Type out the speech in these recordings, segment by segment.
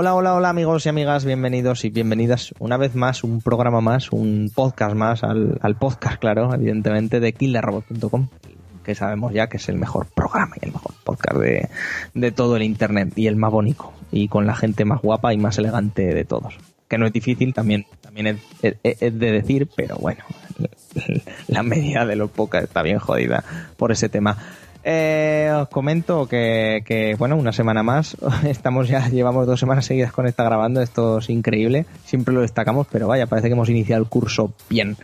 Hola, hola, hola amigos y amigas, bienvenidos y bienvenidas una vez más, un programa más, un podcast más, al, al podcast, claro, evidentemente, de killerrobot.com, que sabemos ya que es el mejor programa y el mejor podcast de, de todo el Internet y el más bonito y con la gente más guapa y más elegante de todos. Que no es difícil, también, también es, es- de decir, pero bueno, la medida de los podcasts está bien jodida por ese tema. Eh, os comento que, bueno, una semana más. Estamos ya, llevamos dos semanas seguidas con esta grabando. Esto es increíble. Siempre lo destacamos, pero vaya, parece que hemos iniciado el curso bien.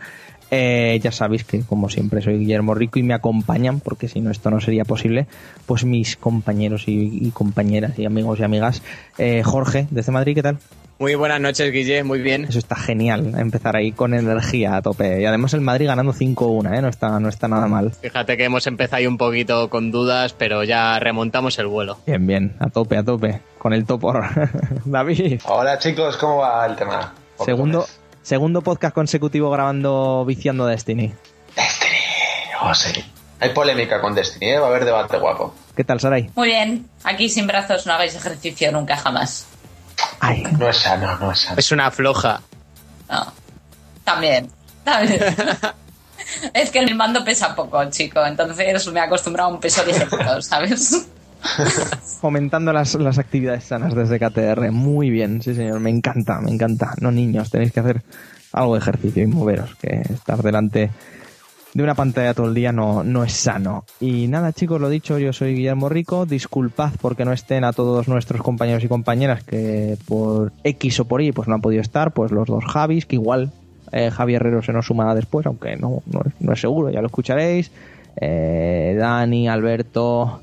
Eh, ya sabéis que, como siempre, soy Guillermo Rico y me acompañan, porque si no, esto no sería posible, pues mis compañeros y, y compañeras y amigos y amigas. Eh, Jorge, desde Madrid, ¿qué tal? Muy buenas noches, Guille, muy bien. Eso está genial, empezar ahí con energía a tope. Y además el Madrid ganando 5-1, ¿eh? no, está, no está nada mal. Fíjate que hemos empezado ahí un poquito con dudas, pero ya remontamos el vuelo. Bien, bien, a tope, a tope, con el topor. David, Hola chicos, ¿cómo va el tema? segundo, segundo podcast consecutivo grabando Viciando Destiny. Destiny, oh sí. Hay polémica con Destiny, ¿eh? va a haber debate guapo. ¿Qué tal, Saray? Muy bien, aquí sin brazos no hagáis ejercicio nunca jamás. Ay, No es sano, no es sano. Es una floja. No. También. También. es que el mando pesa poco, chico. Entonces me he acostumbrado a un peso ligero, ¿sabes? fomentando las, las actividades sanas desde KTR. Muy bien, sí señor, me encanta, me encanta. No niños, tenéis que hacer algo de ejercicio y moveros, que estar delante de una pantalla todo el día no, no es sano. Y nada, chicos, lo dicho, yo soy Guillermo Rico. Disculpad porque no estén a todos nuestros compañeros y compañeras que por X o por Y pues no han podido estar, pues los dos Javis, que igual eh, Javi Herrero se nos sumará después, aunque no, no, es, seguro, ya lo escucharéis. Eh, Dani, Alberto,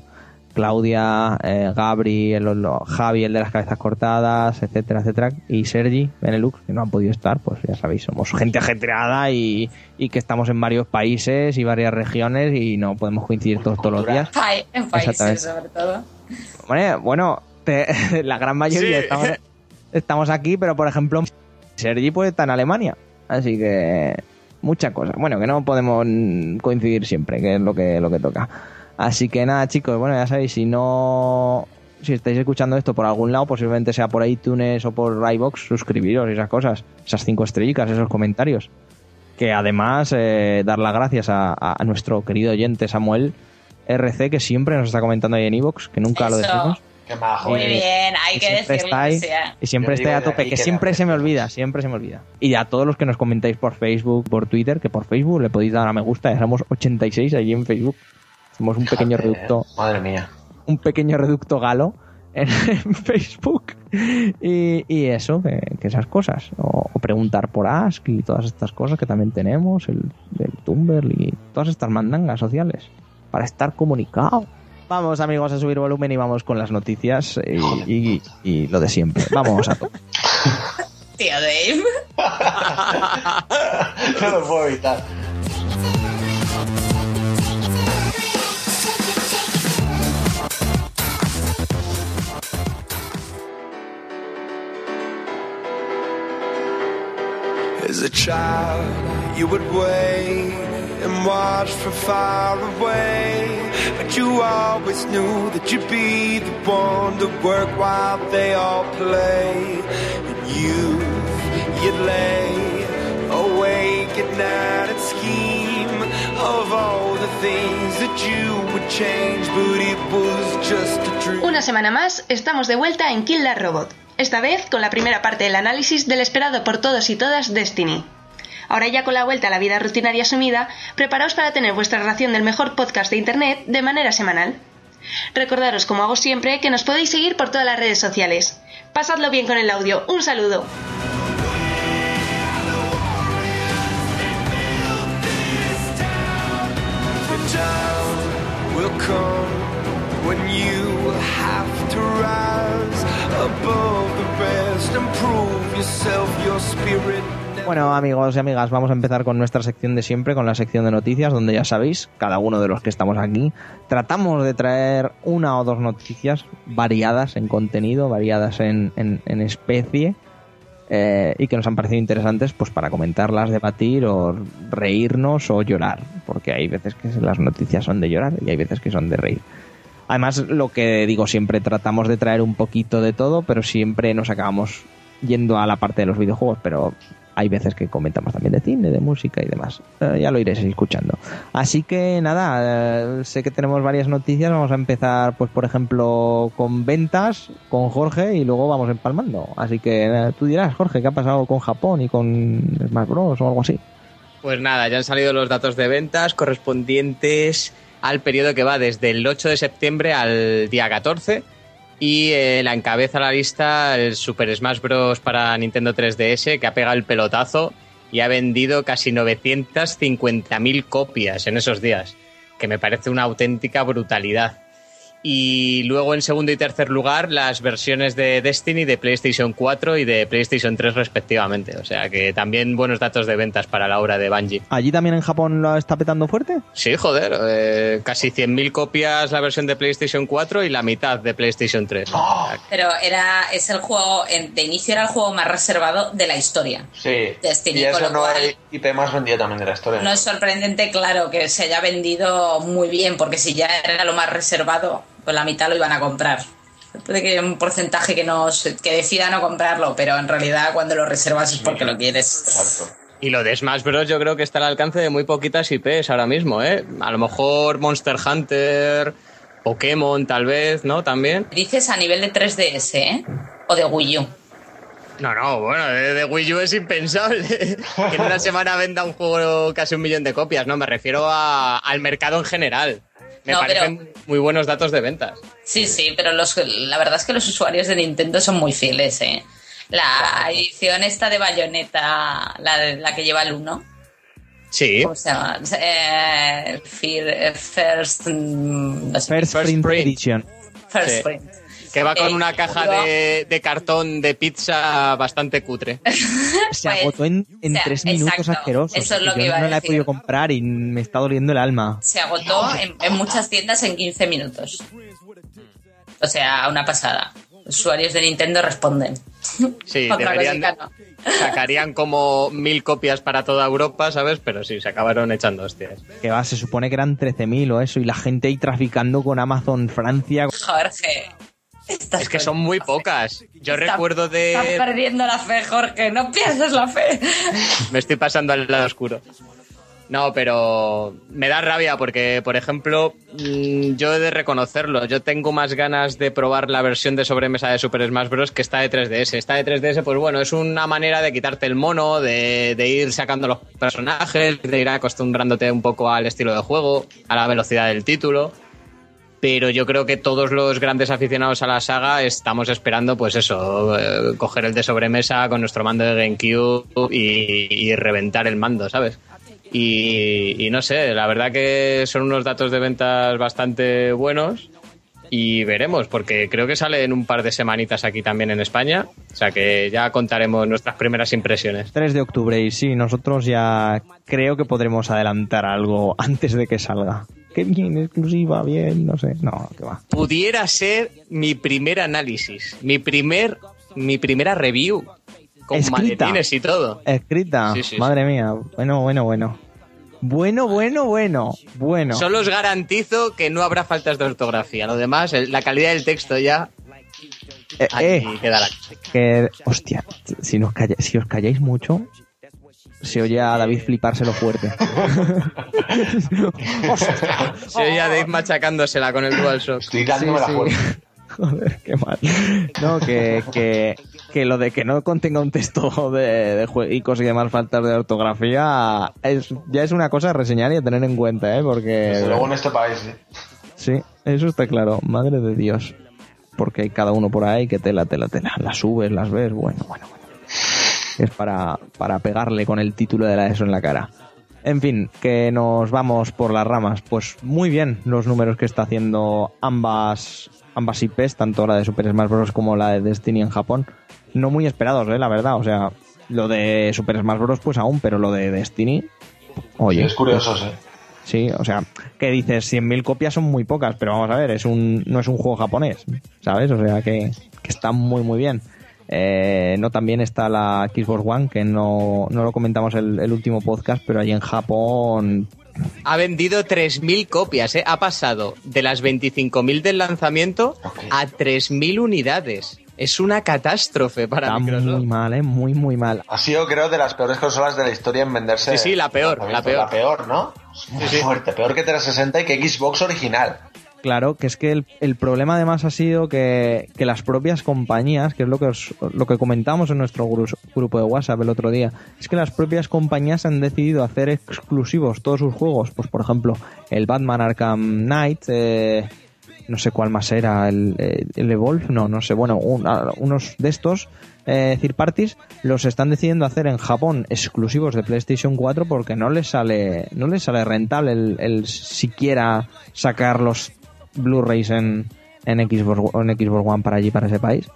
Claudia, eh, Gabri, el, Javi, el de las cabezas cortadas, etcétera, etcétera, y Sergi, Benelux, que no han podido estar, pues ya sabéis, somos gente ajetreada y, y que estamos en varios países y varias regiones y no podemos coincidir todos, todos los días. En países, sobre todo. Bueno, bueno te- la gran mayoría Sí. estamos, estamos aquí, pero por ejemplo, Sergi pues está en Alemania, así que muchas cosas. Bueno, que no podemos coincidir siempre, que es lo que, lo que toca. Así que nada, chicos, bueno, ya sabéis, si no. Si estáis escuchando esto por algún lado, posiblemente sea por iTunes o por iBox, suscribiros y esas cosas, esas cinco estrellitas, esos comentarios. Que además, eh, dar las gracias a, nuestro querido oyente Samuel RC, que siempre nos está comentando ahí en iBox, que nunca lo decimos. Qué majo. Muy bien, hay y que siempre decirlo está ahí, que sea. y siempre digo a de tope, que que siempre se me olvida, siempre se me olvida. Y a todos los que nos comentáis por Facebook, por Twitter, que por Facebook le podéis dar a me gusta, ya somos 86 allí en Facebook. Somos un pequeño reducto, ¿eh? Madre mía. un pequeño reducto galo en, en Facebook. Y, y eso, que, que esas cosas. O, o preguntar por Ask y todas estas cosas que también tenemos, el, el Tumblr y todas estas mandangas sociales. Para estar comunicado. Vamos amigos a subir volumen y vamos con las noticias y, y- y lo de siempre. Vamos a tope. Tío Dave. no lo puedo evitar. As a child, you would wait and watch from far away. But you always knew that you'd be the one to work while they all play. And you, you'd lay awake at night and scheme of all the things that you Una semana más, estamos de vuelta en Kill la Robot, esta vez con la primera parte del análisis del esperado por todos y todas Destiny. Ahora ya con la vuelta a la vida rutinaria asumida, preparaos para tener vuestra ración del mejor podcast de Internet de manera semanal. Recordaros, como hago siempre, que nos podéis seguir por todas las redes sociales. Pasadlo bien con el audio. Un saludo. The time when you have to rise above the and prove yourself, your spirit. Bueno, amigos y amigas, vamos a empezar con nuestra sección de siempre, con la sección de noticias, donde ya sabéis, cada uno de los que estamos aquí, tratamos de traer una o dos noticias variadas en contenido, variadas en- en especie, eh, y que nos han parecido interesantes pues para comentarlas, debatir o reírnos o llorar, porque hay veces que las noticias son de llorar y hay veces que son de reír. Además, lo que digo siempre, tratamos de traer un poquito de todo, pero siempre nos acabamos yendo a la parte de los videojuegos, pero hay veces que comentamos también de cine, de música y demás. Eh, ya lo iréis escuchando. Así que nada, eh, sé que tenemos varias noticias. Vamos a empezar, pues por ejemplo, con ventas, con Jorge y luego vamos empalmando. Así que eh, tú dirás, Jorge, ¿qué ha pasado con Japón y con Smash Bros o algo así? Pues nada, ya han salido los datos de ventas correspondientes al periodo que va desde el 8 de septiembre al día 14 y eh, la encabeza la lista el Super Smash Bros. para Nintendo 3DS, que ha pegado el pelotazo y ha vendido casi 950.000 copias en esos días, que me parece una auténtica brutalidad. Y luego en segundo y tercer lugar las versiones de Destiny de PlayStation 4 y de PlayStation 3 respectivamente. O sea que también buenos datos de ventas para la obra de Bungie. ¿Allí también en Japón lo está petando fuerte? Sí, joder, eh, casi 100.000 copias la versión de PlayStation 4 y la mitad de PlayStation 3. Pero era, es el juego, de inicio era el juego más reservado de la historia. Sí. Destiny, y con eso lo no cual- IP más vendido también de la historia. No es sorprendente, claro, que se haya vendido muy bien, porque si ya era lo más reservado, pues la mitad lo iban a comprar. Puede que haya un porcentaje que, no, que decida no comprarlo, pero en realidad cuando lo reservas es porque lo quieres. Exacto. Y lo de Smash Bros. yo creo que está al alcance de muy poquitas IPs ahora mismo, ¿eh? A lo mejor Monster Hunter, Pokémon tal vez, ¿no? También. Dices a nivel de 3DS, ¿eh? O de Wii U. No, no, bueno, de, de Wii U es impensable que en una semana venda un juego casi un millón de copias, ¿no? Me refiero a- al mercado en general. Me No, pero- parecen muy buenos datos de ventas. Sí, sí, pero los, la verdad es que los usuarios de Nintendo son muy fieles, ¿eh? La edición esta de Bayonetta, la, de- la que lleva el 1, Sí. ¿cómo se llama? Eh, First, mm, no sé, First, First Print Print. Edition. First Sí. Print. Que va con Eh, una caja de, de cartón de pizza bastante cutre. Se Pues, agotó en, en o sea, tres minutos exacto, asquerosos. eso es lo Yo que iba a no la he podido comprar y me está doliendo el alma. Se agotó en, en muchas tiendas en 15 minutos. O sea, una pasada. Usuarios de Nintendo responden. Sí, deberían, no. sacarían como mil copias para toda Europa, ¿sabes? Pero sí, se acabaron echando hostias. Que va, se supone que eran 13.000 o eso, y la gente ahí traficando con Amazon Francia. Jorge. Estás Es que son muy pocas. Yo Estás- recuerdo Estás de... perdiendo la fe, Jorge. No pierdas la fe. Me estoy pasando al lado oscuro. No, pero me da rabia porque, por ejemplo, mm, yo he de reconocerlo. Yo tengo más ganas de probar la versión de sobremesa de Super Smash Bros. que esta de 3DS. Esta de 3DS, pues bueno, es una manera de quitarte el mono, de, de ir sacando los personajes, de ir acostumbrándote un poco al estilo de juego, a la velocidad del título. Pero yo creo que todos los grandes aficionados a la saga estamos esperando, pues eso, eh, coger el de sobremesa con nuestro mando de GameCube y, y reventar el mando, ¿sabes? Y, y no sé, la verdad que son unos datos de ventas bastante buenos y veremos, porque creo que sale en un par de semanitas aquí también en España, o sea que ya contaremos nuestras primeras impresiones. 3 de octubre, y sí, nosotros ya creo que podremos adelantar algo antes de que salga. Qué bien, exclusiva, bien, no sé. No, que va. Pudiera ser mi primer análisis, mi primer, mi primera review con Escrita. maletines y todo. Escrita, Sí, sí, madre mía. Bueno, bueno, bueno. Bueno, bueno, bueno. Bueno. Solo os garantizo que no habrá faltas de ortografía. Lo demás, el- la calidad del texto ya Eh, eh, quedará. que, hostia, si, nos calla- si os calláis mucho, se oye a David flipárselo fuerte. Se oye a Dave machacándosela con el DualShock. Estoy dándome la Sí, sí. fuerza. Joder, qué mal. No, que, que, que lo de que no contenga un texto de, de jueguicos y demás faltas de ortografía es, ya es una cosa a reseñar y a tener en cuenta, ¿eh? Porque... Desde luego en este país, ¿eh? Sí, eso está claro. Madre de Dios. Porque hay cada uno por ahí que tela, tela, tela. Las subes, las ves, bueno, bueno, bueno. Es para, para pegarle con el título de la ESO en la cara. En fin, que nos vamos por las ramas. Pues muy bien los números que está haciendo ambas, ambas IPs, tanto la de Super Smash Bros. como la de Destiny en Japón. No muy esperados, eh, la verdad. O sea, lo de Super Smash Bros. pues aún, pero lo de Destiny... Oye, es curioso, ¿eh? Sí, o sea, que dices 100.000 copias son muy pocas, pero vamos a ver, es un, no es un juego japonés, ¿sabes? O sea, que, que está muy, muy bien. Eh, no también está la Xbox One, que no, no lo comentamos el, el último podcast, pero ahí en Japón ha vendido 3.000 copias, ¿eh? Ha pasado de las 25.000 del lanzamiento a 3.000 unidades. Es una catástrofe para Está Microsoft. muy mal, ¿eh? Muy, muy mal. Ha sido, creo, de las peores consolas de la historia en venderse. Sí, sí, la peor, la peor. La peor, ¿no? Es muy Sí, sí. fuerte. Peor que 360 y que Xbox original. Claro, que es que el, el problema además ha sido que, que las propias compañías, que es lo que, os- lo que comentamos en nuestro gru- grupo de WhatsApp el otro día, es que las propias compañías han decidido hacer exclusivos todos sus juegos. Pues por ejemplo, el Batman Arkham Knight, eh, no sé cuál más era, el, eh, el Evolve, no, no sé, bueno, un- a- unos de estos eh, third parties los están decidiendo hacer en Japón exclusivos de PlayStation 4 porque no les sale, no les sale rentable el, el siquiera sacar los Blu-rays en, en, Xbox, en Xbox One para allí, para ese país.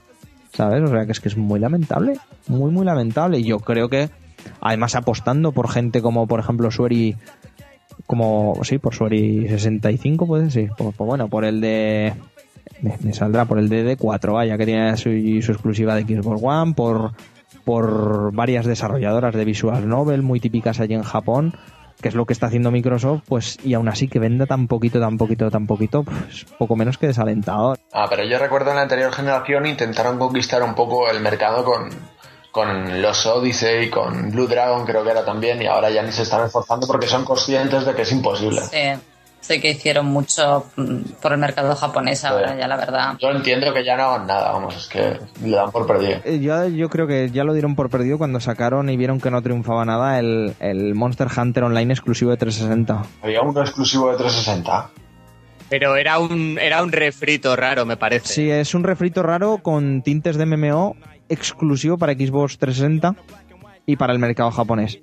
¿Sabes? O sea que es que es muy lamentable. Muy, muy lamentable. Yo creo que, además, apostando por gente como, por ejemplo, Sueri. Como, sí, por Sueri 65, pues sí. Por, por- bueno, por el de. Me, me saldrá por el de D4, vaya, que tiene su, su exclusiva de Xbox One. Por, por varias desarrolladoras de Visual Novel muy típicas allí en Japón que es lo que está haciendo Microsoft, pues y aún así que venda tan poquito, tan poquito, tan poquito, pues poco menos que desalentador. Ah, pero yo recuerdo en la anterior generación intentaron conquistar un poco el mercado con, con los Odyssey, con Blue Dragon creo que era también, y ahora ya ni se están esforzando porque son conscientes de que es imposible. Sí, sé que hicieron mucho mm, por el mercado japonés ahora, Sí. ya la verdad. Yo entiendo que ya no hagan nada, vamos, es que le dan por perdido. Eh, Yo, yo creo que ya lo dieron por perdido cuando sacaron y vieron que no triunfaba nada el, el Monster Hunter Online exclusivo de 360. Había uno exclusivo de 360. Pero era un, era un refrito raro, me parece. Sí, es un refrito raro con tintes de MMO exclusivo para Xbox 360 y para el mercado japonés.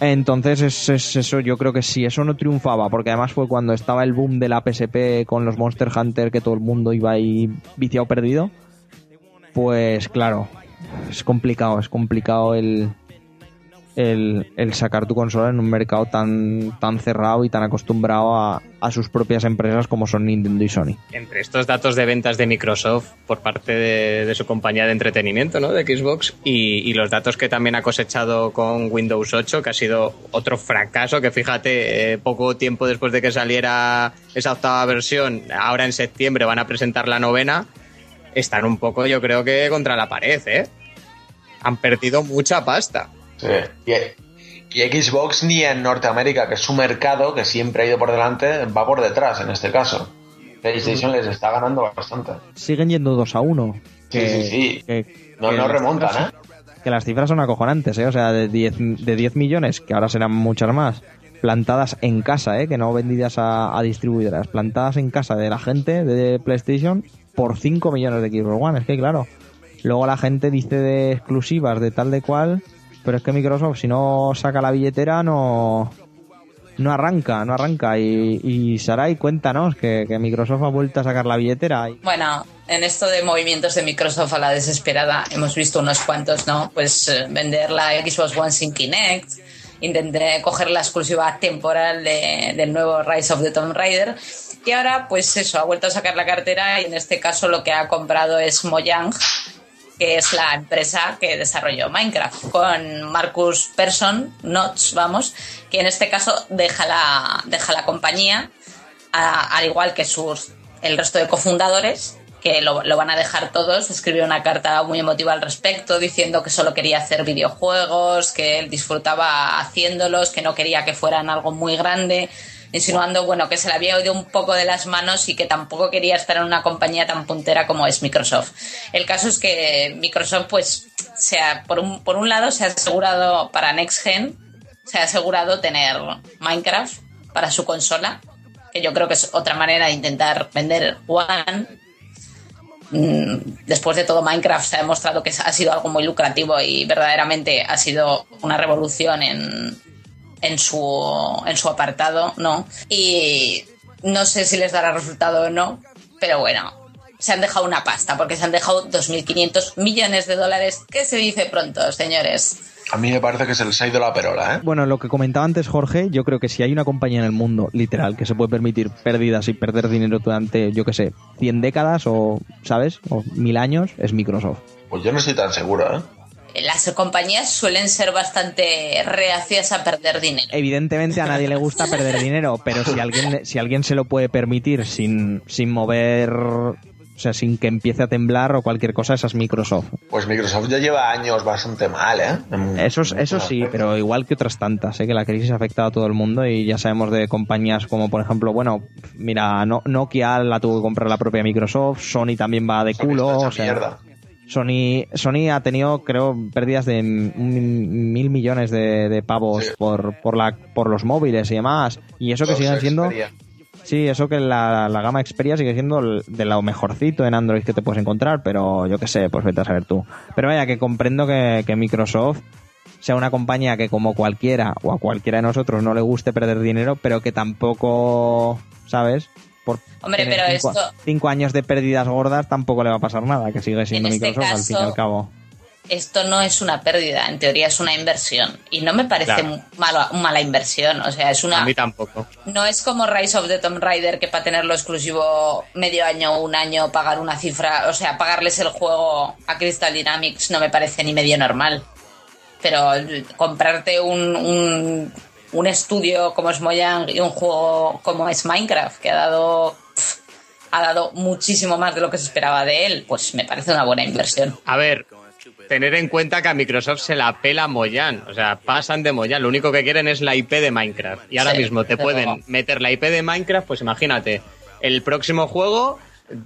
Entonces es, es eso, yo creo que si eso no triunfaba, porque además fue cuando estaba el boom de la PSP con los Monster Hunter que todo el mundo iba ahí viciado perdido, pues claro, es complicado, es complicado el, el, sacar tu consola en un mercado tan, tan cerrado y tan acostumbrado a, sus propias empresas como son Nintendo y Sony. Entre estos datos de ventas de Microsoft por parte de, su compañía de entretenimiento, ¿no? De Xbox, y, y los datos que también ha cosechado con Windows 8, que ha sido otro fracaso, que fíjate, eh, poco tiempo después de que saliera esa octava versión, ahora en septiembre van a presentar la novena, están un poco, yo creo que contra la pared, ¿eh? Han perdido mucha pasta. Sí. Y, y Xbox ni en Norteamérica, que es su mercado, que siempre ha ido por delante, va por detrás en este caso. PlayStation les está ganando bastante. siguen yendo 2 a 1. Sí, sí, sí. que- No, que no las remontan, cifras- ¿eh? Que las cifras son acojonantes, ¿eh? O sea, de 10, de 10 millones, que ahora serán muchas más, plantadas en casa, ¿eh? Que no vendidas a, a distribuidoras, plantadas en casa de la gente de PlayStation por 5 millones de Xbox One. Es que, claro, luego la gente dice de exclusivas, de tal de cual, pero es que Microsoft, si no saca la billetera, no... No arranca, no arranca. Y, y Sarai, cuéntanos que, que Microsoft ha vuelto a sacar la billetera. Bueno, en esto de movimientos de Microsoft a la desesperada hemos visto unos cuantos, ¿no? Pues eh, vender la Xbox One sin Kinect, intenté coger la exclusiva temporal de- del nuevo Rise of the Tomb Raider y ahora pues eso, ha vuelto a sacar la cartera y en este caso lo que ha comprado es Mojang, que es la empresa que desarrolló Minecraft, con Marcus Persson, Notch, vamos, que en este caso deja la, deja la compañía, al igual que sus, el resto de cofundadores, que lo, lo van a dejar todos, escribió una carta muy emotiva al respecto, diciendo que solo quería hacer videojuegos, que él disfrutaba haciéndolos, que no quería que fueran algo muy grande, insinuando, bueno, que se le había ido un poco de las manos y que tampoco quería estar en una compañía tan puntera como es Microsoft. El caso es que Microsoft, pues, se ha- por, un, por un lado, se ha asegurado para Next Gen, se ha asegurado tener Minecraft para su consola, que yo creo que es otra manera de intentar vender One. Mm, Después de todo, Minecraft se ha demostrado que ha sido algo muy lucrativo y verdaderamente ha sido una revolución en, en su, en su apartado, ¿no? Y no sé si les dará resultado o no, pero bueno, se han dejado una pasta, porque se han dejado 2.500 millones de dólares, que se dice pronto, señores. A mí me parece que se les ha ido la perola, ¿eh? Bueno, lo que comentaba antes Jorge, yo creo que si hay una compañía en el mundo, literal, que se puede permitir pérdidas y perder dinero durante, yo qué sé, 100 décadas o, ¿sabes? O mil años, es Microsoft. Pues yo no estoy tan seguro, ¿eh? Las compañías suelen ser bastante reacias a perder dinero. Evidentemente a nadie le gusta perder dinero, pero si alguien, si alguien se lo puede permitir sin, sin mover, o sea, sin que empiece a temblar o cualquier cosa, esa es Microsoft. Pues Microsoft ya lleva años bastante mal, ¿eh? En- Eso, es- eso sí, pero igual que otras tantas, ¿eh? que la crisis ha afectado a todo el mundo y ya sabemos de compañías como, por ejemplo, bueno, mira, No- Nokia la tuvo que comprar la propia Microsoft, Sony también va de Sony culo, o sea, mierda. Sony, Sony ha tenido, creo, pérdidas de mil millones de, de pavos Sí. por, por, la, por los móviles y demás. Y eso que siguen siendo, Xperia. sí, eso que la, la gama Xperia sigue siendo de lo mejorcito en Android que te puedes encontrar, pero yo qué sé, pues vete a saber tú. Pero vaya, que comprendo que, que Microsoft sea una compañía que como cualquiera o a cualquiera de nosotros no le guste perder dinero, pero que tampoco, ¿sabes? Por Hombre, tener pero cinco, esto- cinco años de pérdidas gordas tampoco le va a pasar nada, que sigue siendo En este Microsoft al fin y al cabo. Esto no es una pérdida, en teoría es una inversión. Y no me parece Claro. mala, mala inversión. O sea, es una. A mí tampoco. No es como Rise of the Tomb Raider que para tenerlo exclusivo medio año o un año pagar una cifra, o sea, pagarles el juego a Crystal Dynamics no me parece ni medio normal. Pero eh, comprarte un, un, un estudio como es Mojang y un juego como es Minecraft, que ha dado ha dado muchísimo más de lo que se esperaba de él, pues me parece una buena inversión. A ver, tener en cuenta que a Microsoft se la pela Moyan. O sea, pasan de Moyan. Lo único que quieren es la IP de Minecraft. Y ahora Sí, mismo te pueden luego. meter la IP de Minecraft, pues imagínate, el próximo juego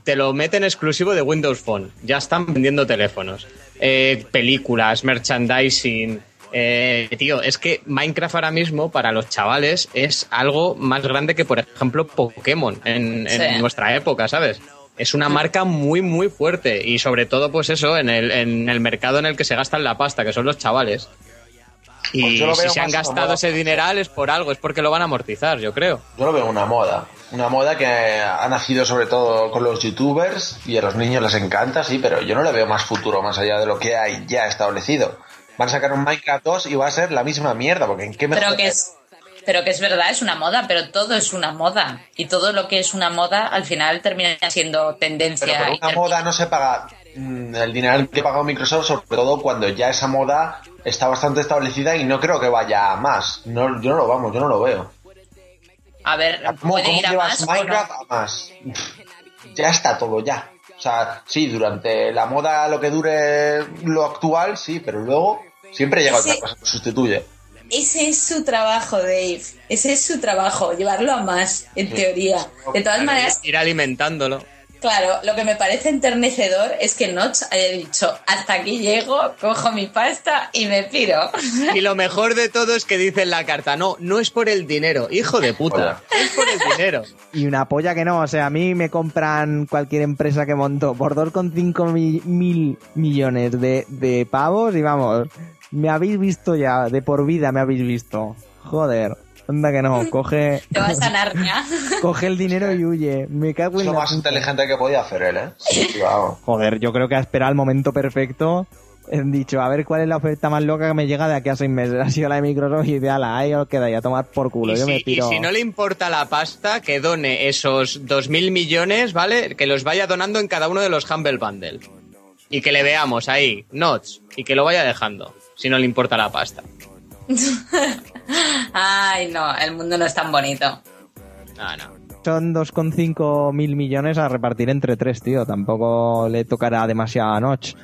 te lo meten exclusivo de Windows Phone. Ya están vendiendo teléfonos. Eh, películas, merchandising. Eh, tío, es que Minecraft ahora mismo para los chavales es algo más grande que, por ejemplo, Pokémon en, en Sí. nuestra época, ¿sabes? Es una marca muy, muy fuerte y sobre todo, pues eso, en el, en el mercado en el que se gastan la pasta, que son los chavales. Pues Y si se han gastado ese dineral es por algo, es porque lo van a amortizar, yo creo. Yo lo veo una moda. Una moda que ha nacido sobre todo con los youtubers y a los niños les encanta, sí, pero yo no le veo más futuro más allá de lo que hay ya establecido. Van a sacar un Minecraft 2 y va a ser la misma mierda, porque ¿en qué me Pero que es pero que es verdad, es una moda, pero todo es una moda. Y todo lo que es una moda al final termina siendo tendencia. Pero por una moda no se paga mm, el dinero que ha pagado Microsoft, sobre todo cuando ya esa moda está bastante establecida y no creo que vaya a más. No, yo no lo vamos, yo no lo veo. A ver, ¿Cómo, puede cómo ir a llevas más o no. Minecraft a más? Ya está todo, ya. O sea, sí, durante la moda lo que dure lo actual, sí, pero luego siempre llega Ese- otra cosa que sustituye. Ese es su trabajo, Dave. Ese es su trabajo, llevarlo a más, en teoría. De todas maneras, Ir alimentándolo. claro, lo que me parece enternecedor es que Notch haya dicho, hasta aquí llego, cojo mi pasta y me piro. Y lo mejor de todo es que dice en la carta, no, no es por el dinero, hijo de puta, es por el dinero. Y una polla que no, o sea, a mí me compran cualquier empresa que montó por 2,5 mi- mil millones de, de pavos y vamos, me habéis visto ya, de por vida me habéis visto. Joder, anda que no, coge, Te vas a Narnia. coge el dinero y huye. Me cago Es en lo la más puta. inteligente que podía hacer él, ¿eh? Joder, yo creo que ha esperado el momento perfecto. He dicho, a ver cuál es la oferta más loca que me llega de aquí a seis meses. Ha sido la de Microsoft y de ala, ahí os quedáis a tomar por culo. Y Yo me si, y tiro. si no le importa la pasta, que done esos 2.000 millones, ¿vale? Que los vaya donando en cada uno de los Humble Bundle. Y que le veamos ahí, Notch, y que lo vaya dejando, si no le importa la pasta. Ay, no, el mundo no es tan bonito. No, no. Son 2,5 mil millones a repartir entre tres, tío. Tampoco le tocará demasiado a Notch.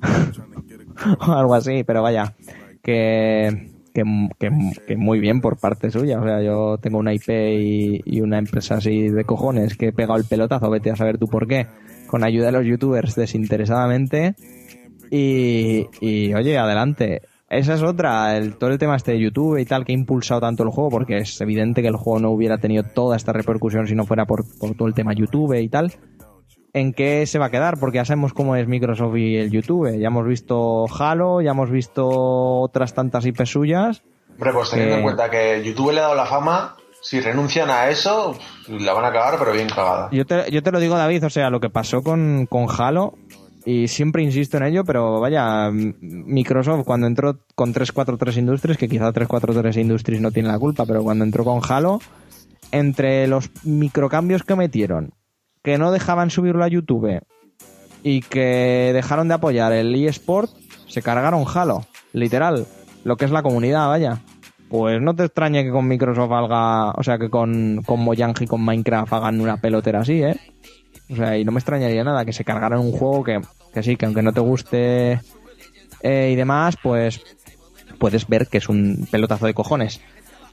o algo así, pero vaya. Que, que, que, que muy bien por parte suya. O sea, yo tengo una IP y, y una empresa así de cojones que he pegado el pelotazo, vete a saber tú por qué. Con ayuda de los youtubers desinteresadamente. Y, y oye, adelante. Esa es otra, el, todo el tema este de YouTube y tal que ha impulsado tanto el juego, porque es evidente que el juego no hubiera tenido toda esta repercusión si no fuera por, por todo el tema YouTube y tal. ¿En qué se va a quedar? Porque ya sabemos cómo es Microsoft y el YouTube. Ya hemos visto Halo, ya hemos visto otras tantas IP suyas. Hombre, pues teniendo en cuenta que YouTube le ha dado la fama, si renuncian a eso, la van a cagar, pero bien cagada. Yo te, yo te lo digo, David, o sea, lo que pasó con, con Halo, y siempre insisto en ello, pero vaya, m- Microsoft cuando entró con 343 Industries, que quizá 343 Industries no tiene la culpa, pero cuando entró con Halo, entre los microcambios que metieron, que no dejaban subirlo a YouTube y que dejaron de apoyar el eSport, Se cargaron Halo, literal, lo que es la comunidad, vaya. Pues no te extrañe que con Microsoft haga, o sea, que con, con Mojang y con Minecraft hagan una pelotera así, ¿eh? O sea, y no me extrañaría nada que se cargaran un juego que, que sí, que aunque no te guste eh, y demás, pues puedes ver que es un pelotazo de cojones.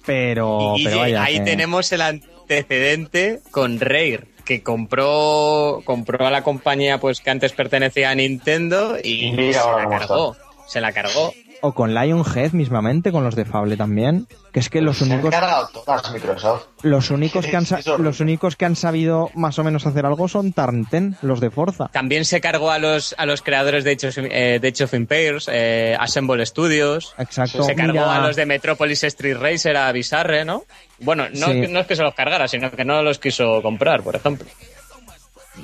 Pero, Y- y pero vaya. ahí que- tenemos el antecedente con Rare, que compró, compró a la compañía pues que antes pertenecía a Nintendo y, Y se la cargó. Se la cargó. O con Lionhead mismamente, con los de Fable también. Que es que los Se han únicos, cargado todas Microsoft. los únicos que han los únicos que han sabido más o menos hacer algo son Tarnten, los de Forza. También se cargó a los, a los creadores de of, eh, de Age of Empires, eh, Assemble Studios. Exacto. Se cargó Mira, a los de Metropolis Street Racer, a Bizarre, ¿no? Bueno, no, Sí. no es que se los cargara, sino que no los quiso comprar, por ejemplo.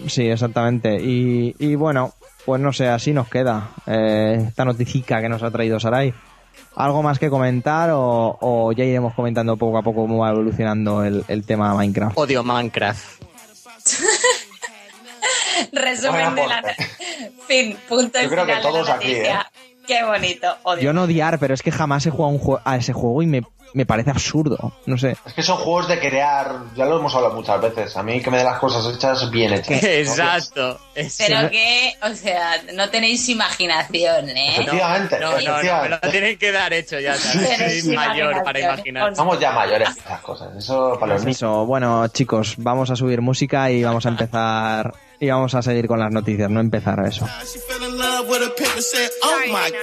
Sí, exactamente. Y, y bueno, pues no sé, así nos queda eh, esta noticia que nos ha traído Sarai. ¿Algo más que comentar o, o ya iremos comentando poco a poco cómo va evolucionando el, el tema Minecraft? Odio Minecraft. Resumen de la. Fin, punto Yo creo que todos aquí, noticia. Qué bonito. Odio. Yo no odiar, pero es que jamás he jugado un jue- a ese juego y me, me parece absurdo. No sé. Es que son juegos de crear, ya lo hemos hablado muchas veces. A mí que me den las cosas hechas bien hechas. ¿no? Exacto. Pero que, o sea, no tenéis imaginación, ¿eh? Efectivamente, No, no, no, me efectivamente. lo tienen que dar hecho ya. Soy mayor para imaginar. Somos ya mayores para esas cosas. Eso para los niños. Eso, bueno, chicos, vamos a subir música y vamos a empezar. Y vamos a seguir con las noticias, no empezar eso. A pimp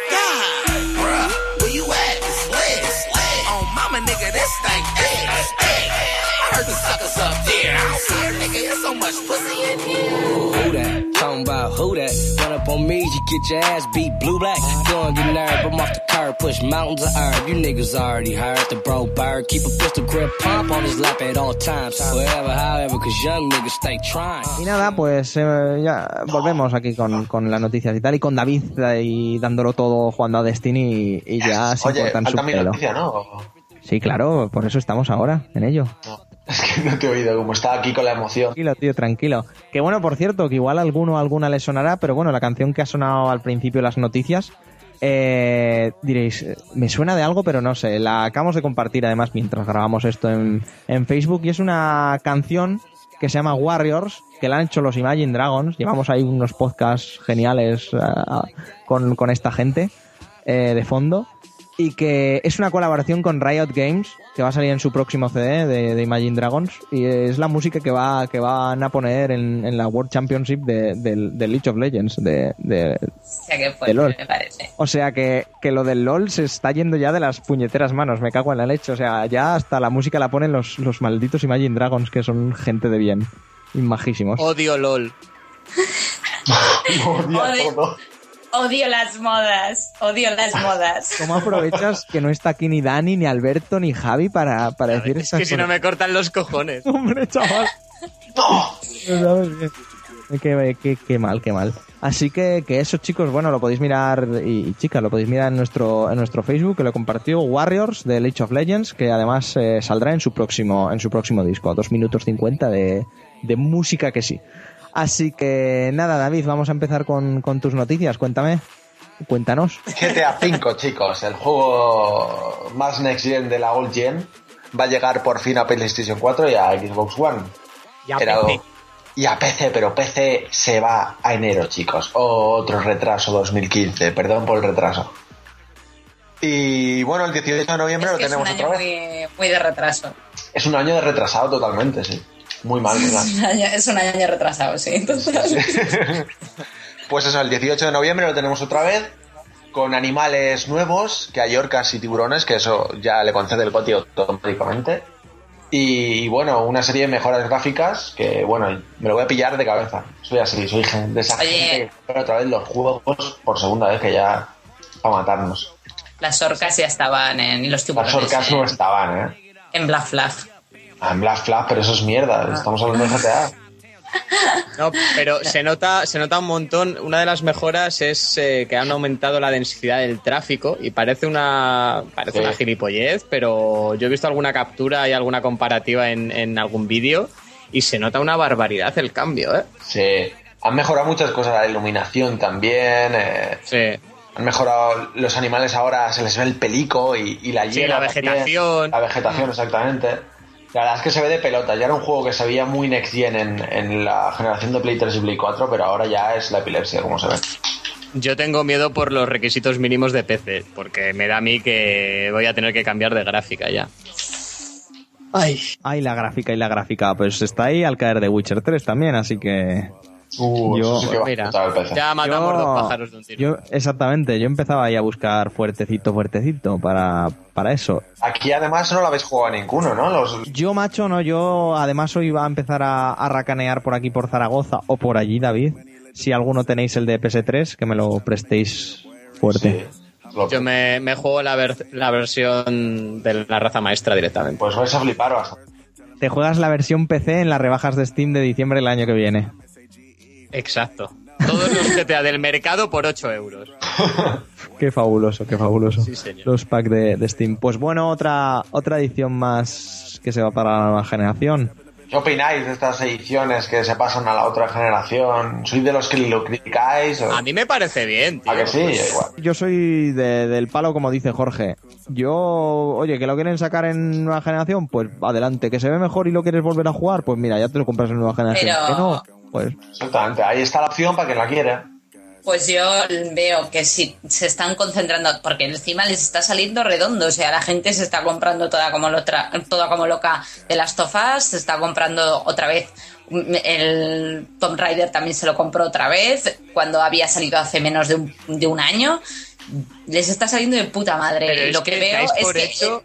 I heard the suckers up there. I don't see her, nigga. There's so much pussy in here. Who that? Talking about who that? Run up on me, you get your ass beat blue black. Don't get nerve, I'm off the curb, push mountains of herb. You niggas already heard the bro bird. Keep a pistol grip pump on his lap at all times. Forever, however, cause young niggas stay trying. Y nada, pues eh, ya volvemos aquí con, con las noticias y tal, y con David ahí dándolo todo jugando a Destiny y, y ya se Oye, cortan su pelo. noticia, ¿no? Sí, claro, por eso estamos ahora en ello. No, es que no te he oído, como estaba aquí con la emoción. Tranquilo, tío, tranquilo. Que bueno, por cierto, que igual a alguno alguna le sonará, pero bueno, la canción que ha sonado al principio las noticias, eh, diréis, eh, me suena de algo, pero no sé. La acabamos de compartir además mientras grabamos esto en, en Facebook y es una canción que se llama Warriors, que la han hecho los Imagine Dragons. Llevamos ahí unos podcasts geniales ah, con, con esta gente eh, de fondo. Y que es una colaboración con Riot Games, que va a salir en su próximo CD de, de Imagine Dragons. Y es la música que va que van a poner en, en la World Championship de, del de League of Legends. De, de- O sea, que de fuerte, LOL. me parece. O sea que, que lo del LOL se está yendo ya de las puñeteras manos. Me cago en la leche. O sea, ya hasta la música la ponen los, los malditos Imagine Dragons, que son gente de bien. Y majísimos. Odio LOL. Odio Odio. todo. Odio las modas. Odio las modas. ¿Cómo aprovechas que no está aquí ni Dani, ni Alberto, ni Javi para, para decir Es estas que si no cosas? me cortan los cojones. Hombre, chaval. Bien. Qué, qué- qué mal, qué mal. Así que, que eso, chicos, bueno, lo podéis mirar, y, y chicas, lo podéis mirar en nuestro, en nuestro Facebook, que lo compartió Warriors de League of Legends, que además eh, saldrá en su próximo, en su próximo disco, a 2 minutos 50 de, de música que sí. Así que nada, David, vamos a empezar con, con tus noticias. Cuéntame. Cuéntanos. GTA V, chicos, el juego más next gen de la old gen, va a llegar por fin a PlayStation 4 y a Xbox One. Ya Era- PC. y a PC, pero PC se va a enero, chicos. Otro retraso 2015, perdón por el retraso. Y bueno, el 18 de noviembre Es lo que es un tenemos año otra vez. muy, muy de retraso. Es un año de retrasado totalmente, sí. Muy mal. Es un año, es un año retrasado, sí. Entonces, Pues eso, el 18 de noviembre lo tenemos otra vez, con animales nuevos, que hay orcas y tiburones, que eso ya le concede el GOTY automáticamente. Y, bueno, una serie de mejoras gráficas que, bueno, me lo voy a pillar de cabeza. Soy así, soy de esa Oye. gente que otra vez los juegos por segunda vez que ya para matarnos. las orcas ya estaban en y los tiburones Las orcas no estaban, ¿eh? en Black Flag. Ah, En Black Flag, pero eso es mierda, estamos hablando de GTA. No, pero se nota, se nota un montón. Una de las mejoras es eh, que han aumentado la densidad del tráfico y parece una parece Sí. una gilipollez, pero yo he visto alguna captura y alguna comparativa en, en algún vídeo y se nota una barbaridad el cambio, ¿eh? Sí, han mejorado muchas cosas, la iluminación también. eh, Sí. Han mejorado los animales ahora, se les ve el pelico y, y la Sí, hiela. la también. vegetación. La vegetación, exactamente. La verdad es que se ve de pelota. Ya era un juego que se veía muy next gen en, en la generación de Play 3 y Play 4, pero ahora ya es la epilepsia, como se ve. Yo tengo miedo por los requisitos mínimos de PC, porque me da a mí que voy a tener que cambiar de gráfica ya. Ay. Ay, la gráfica y la gráfica. Pues está ahí al caer de Witcher 3 también, así que. Uh, Yo- sí va Mira, ya matamos Yo- dos pájaros de un tiro. Yo, exactamente, yo empezaba ahí a buscar fuertecito, fuertecito para, para eso. Aquí además no lo habéis jugado a ninguno, ¿no? Los, Yo, macho, no, yo además hoy iba a empezar a, a racanear por aquí, por Zaragoza o por allí, David. Si alguno tenéis el de PS3, que me lo prestéis fuerte. sí, Yo me, me juego la, ver- la versión de la raza maestra directamente. Pues vais a flipar bastante. Te juegas la versión PC en las rebajas de Steam de diciembre del año que viene. Exacto. Todos los GTA del mercado por 8 euros. Qué fabuloso, qué fabuloso. Sí, señor. Los packs de, de Steam. Pues bueno, otra, otra edición más que se va para la nueva generación. ¿Qué opináis de estas ediciones que se pasan a la otra generación? ¿Sois de los que lo criticáis? O... A mí me parece bien, tío. ¿A que sí? Igual. Yo soy de- del palo, como dice Jorge. Yo, oye, que lo quieren sacar en nueva generación, pues adelante. Que se ve mejor y lo quieres volver a jugar, pues mira, ya te lo compras en nueva generación. Pero- Que no, pues Exactamente. Ahí está la opción para quien la quiera. Pues yo veo que si se están concentrando, porque encima les está saliendo redondo, o sea, la gente se está comprando toda como, lotra, toda como loca de las tofas, se está comprando otra vez, el Tomb Raider también se lo compró otra vez, cuando había salido hace menos de un, de un año, les está saliendo de puta madre. Pero y es lo que, que veo es por que... hecho-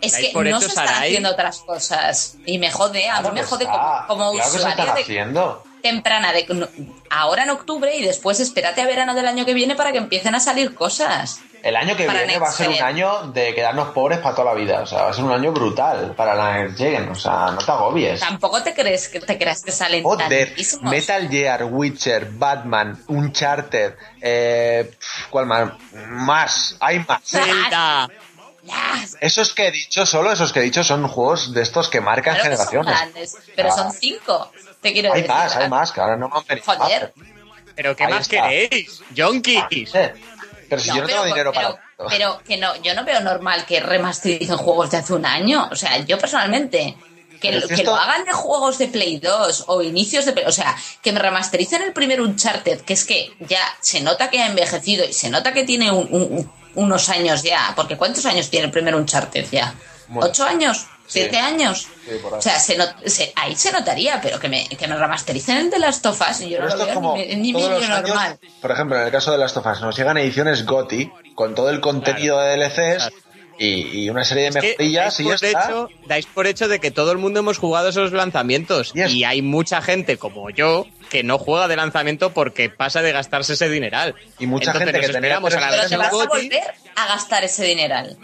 es que por no se están Sarai. haciendo otras cosas. Y me jode, a mí Claro me jode está. como, como Claro usuaria de, haciendo. temprana de no, ahora en octubre y después espérate a verano del año que viene para que empiecen a salir cosas. El año que Para viene Next va a ser un año de quedarnos pobres para toda la vida. O sea, va a ser un año brutal para la Next Gen. O sea, no te agobies. Tampoco te crees que te creas que salen Joder, tantísimos. Metal Gear, Witcher, Batman, Uncharted, eh, ¿cuál más? Más, hay más. Zelda. Esos que he dicho, solo esos que he dicho son juegos de estos que marcan claro que son generaciones. grandes, pero son cinco. Te quiero Hay decir. más, hay más, que ahora no me han venido. Joder. ¿Pero qué Ahí más está. queréis? Yonkis. Pero si No, yo no pero, tengo dinero pero- para... pero que no, yo no veo normal que remastericen juegos de hace un año. O sea, yo personalmente, que, lo, es que que esto- lo hagan de juegos de Play 2 o inicios de Play, o sea, que me remastericen el primer Uncharted, que es que ya se nota que ha envejecido y se nota que tiene un- un- unos años ya, porque ¿cuántos años tiene el primer Uncharted ya? Bueno, ¿Ocho años? sí. ¿Siete años? Sí, o sea, se not- se- ahí se notaría, pero que me, que me remastericen el de las tofas, yo Pero no lo veo ni, medio años, normal. por ejemplo, en el caso de las tofas, nos llegan ediciones GOTI con todo el contenido de DLCs y, y una serie de Es que mejorillas dais y ya por, está. hecho, dais por hecho de que todo el mundo hemos jugado esos lanzamientos. Yes. Y hay mucha gente como yo que no juega de lanzamiento porque pasa de gastarse ese dineral. Y mucha Entonces gente que esperamos a la te versión vas a volver a gastar ese dineral.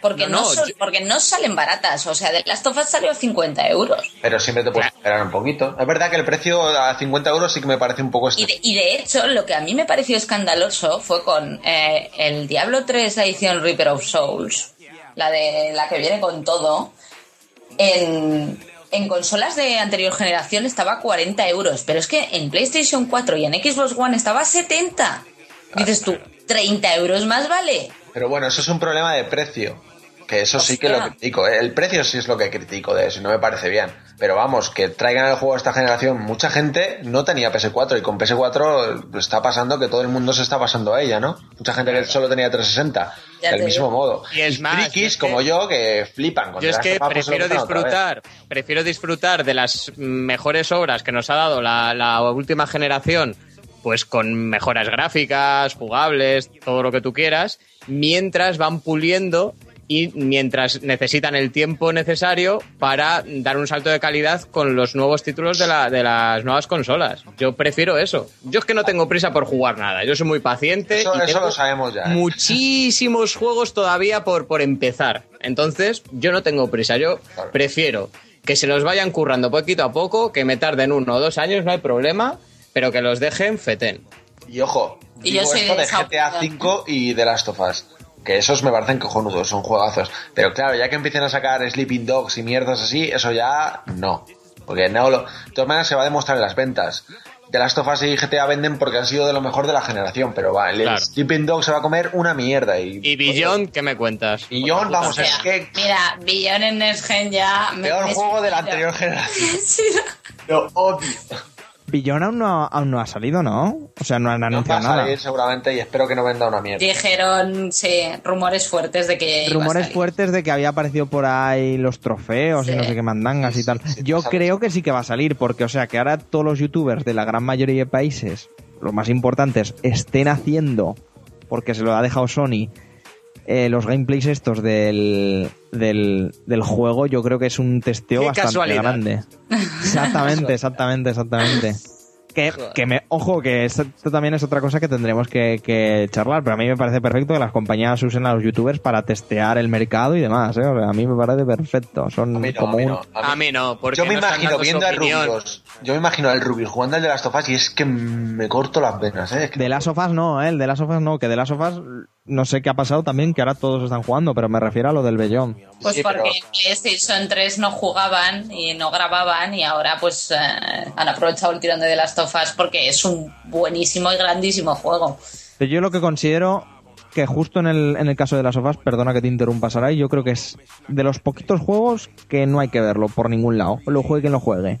Porque No, no, no, son- yo- porque no salen baratas. O sea, de las tofas salió a 50 euros. Pero siempre te puedes Claro. esperar un poquito. Es verdad que el precio a 50 euros sí que me parece un poco... Y de, y de hecho, lo que a mí me pareció escandaloso fue con eh, el Diablo 3, la edición Reaper of Souls, la de la que viene con todo. En, en consolas de anterior generación estaba a 40 euros, pero es que en PlayStation 4 y en Xbox One estaba a 70. Dices tú, 30 euros más vale. Pero bueno, eso es un problema de precio. Que eso sí que lo critico. ¿eh? El precio sí es lo que critico de eso no me parece bien. Pero vamos, que traigan el juego a esta generación. Mucha gente no tenía PS4 y con PS4 está pasando que todo el mundo se está pasando a ella, ¿no? Mucha gente que solo tenía 360. Ya del mismo digo. modo. Y es más, frikis yo es que- como yo que flipan. con Yo es que lo prefiero disfrutar, prefiero disfrutar de las mejores obras que nos ha dado la, la última generación, pues con mejoras gráficas, jugables, todo lo que tú quieras, mientras van puliendo y mientras necesitan el tiempo necesario para dar un salto de calidad con los nuevos títulos de, la- de las nuevas consolas. Yo prefiero eso. Yo es que no tengo prisa por jugar nada. Yo soy muy paciente. Eso- y eso tengo lo sabemos ya, ¿eh? Muchísimos juegos todavía por, por empezar. Entonces, yo no tengo prisa. Yo Claro. prefiero que se los vayan currando poquito a poco, que me tarden uno o dos años, no hay problema, pero que los dejen feten. Y ojo, Y yo digo esto de GTA. V y de Last of Us. Que esos me parecen cojonudos, son juegazos. Pero claro, ya que empiecen a sacar Sleeping Dogs y mierdas así, eso ya no. Porque no lo. De todas maneras se va a demostrar en las ventas. The Last of Us y GTA venden porque han sido de lo mejor de la generación, pero va, el Claro. Sleeping Dog se va a comer una mierda. Y, Y ¿qué me cuentas? Beyond, vamos, O sea, es que Mira, Billón en Next Gen ya... me- peor me- juego de la anterior generación. Sí. Lo odio. Billón aún no, aún no ha salido, ¿no? O sea, no han No va anunciado a nada. salir seguramente y espero que no venda una mierda. Dijeron, sí, rumores fuertes de que iba a Rumores salir. fuertes de que había aparecido por ahí los trofeos y no sé qué mandangas y tal. sí, Yo creo que sí que va a salir, porque, o sea, que ahora todos los youtubers de la gran mayoría de países, los más importantes, estén haciendo, porque se lo ha dejado Sony, eh, los gameplays estos del, del, del juego, yo creo que es un testeo Qué bastante casualidad. grande. Exactamente, exactamente, exactamente. Que, que me, ojo, que esto también es otra cosa que tendremos que, que charlar, pero a mí me parece perfecto que las compañías usen a los youtubers para testear el mercado y demás, ¿eh? O sea, a mí me parece perfecto. Son A mí no, como a mí no. A mí no, porque Yo me no imagino viendo a. Rubius, yo me imagino al Rubius jugando al de las Us y es que me corto las venas, ¿eh? Es que- De las sofás no, ¿eh? El de las sofás no, que de las sofás no sé qué ha pasado también, que ahora todos están jugando, pero me refiero a lo del Bellón. Pues Sí, porque en PlayStation 3 no jugaban y no grababan y ahora pues eh, han aprovechado el tirón de The Last of Us porque es un buenísimo y grandísimo juego. Pero yo lo que considero que justo en el, en el caso de las sofás, perdona que te interrumpa Sarai, yo creo que es de los poquitos juegos que no hay que verlo por ningún lado. Lo juegue quien lo juegue.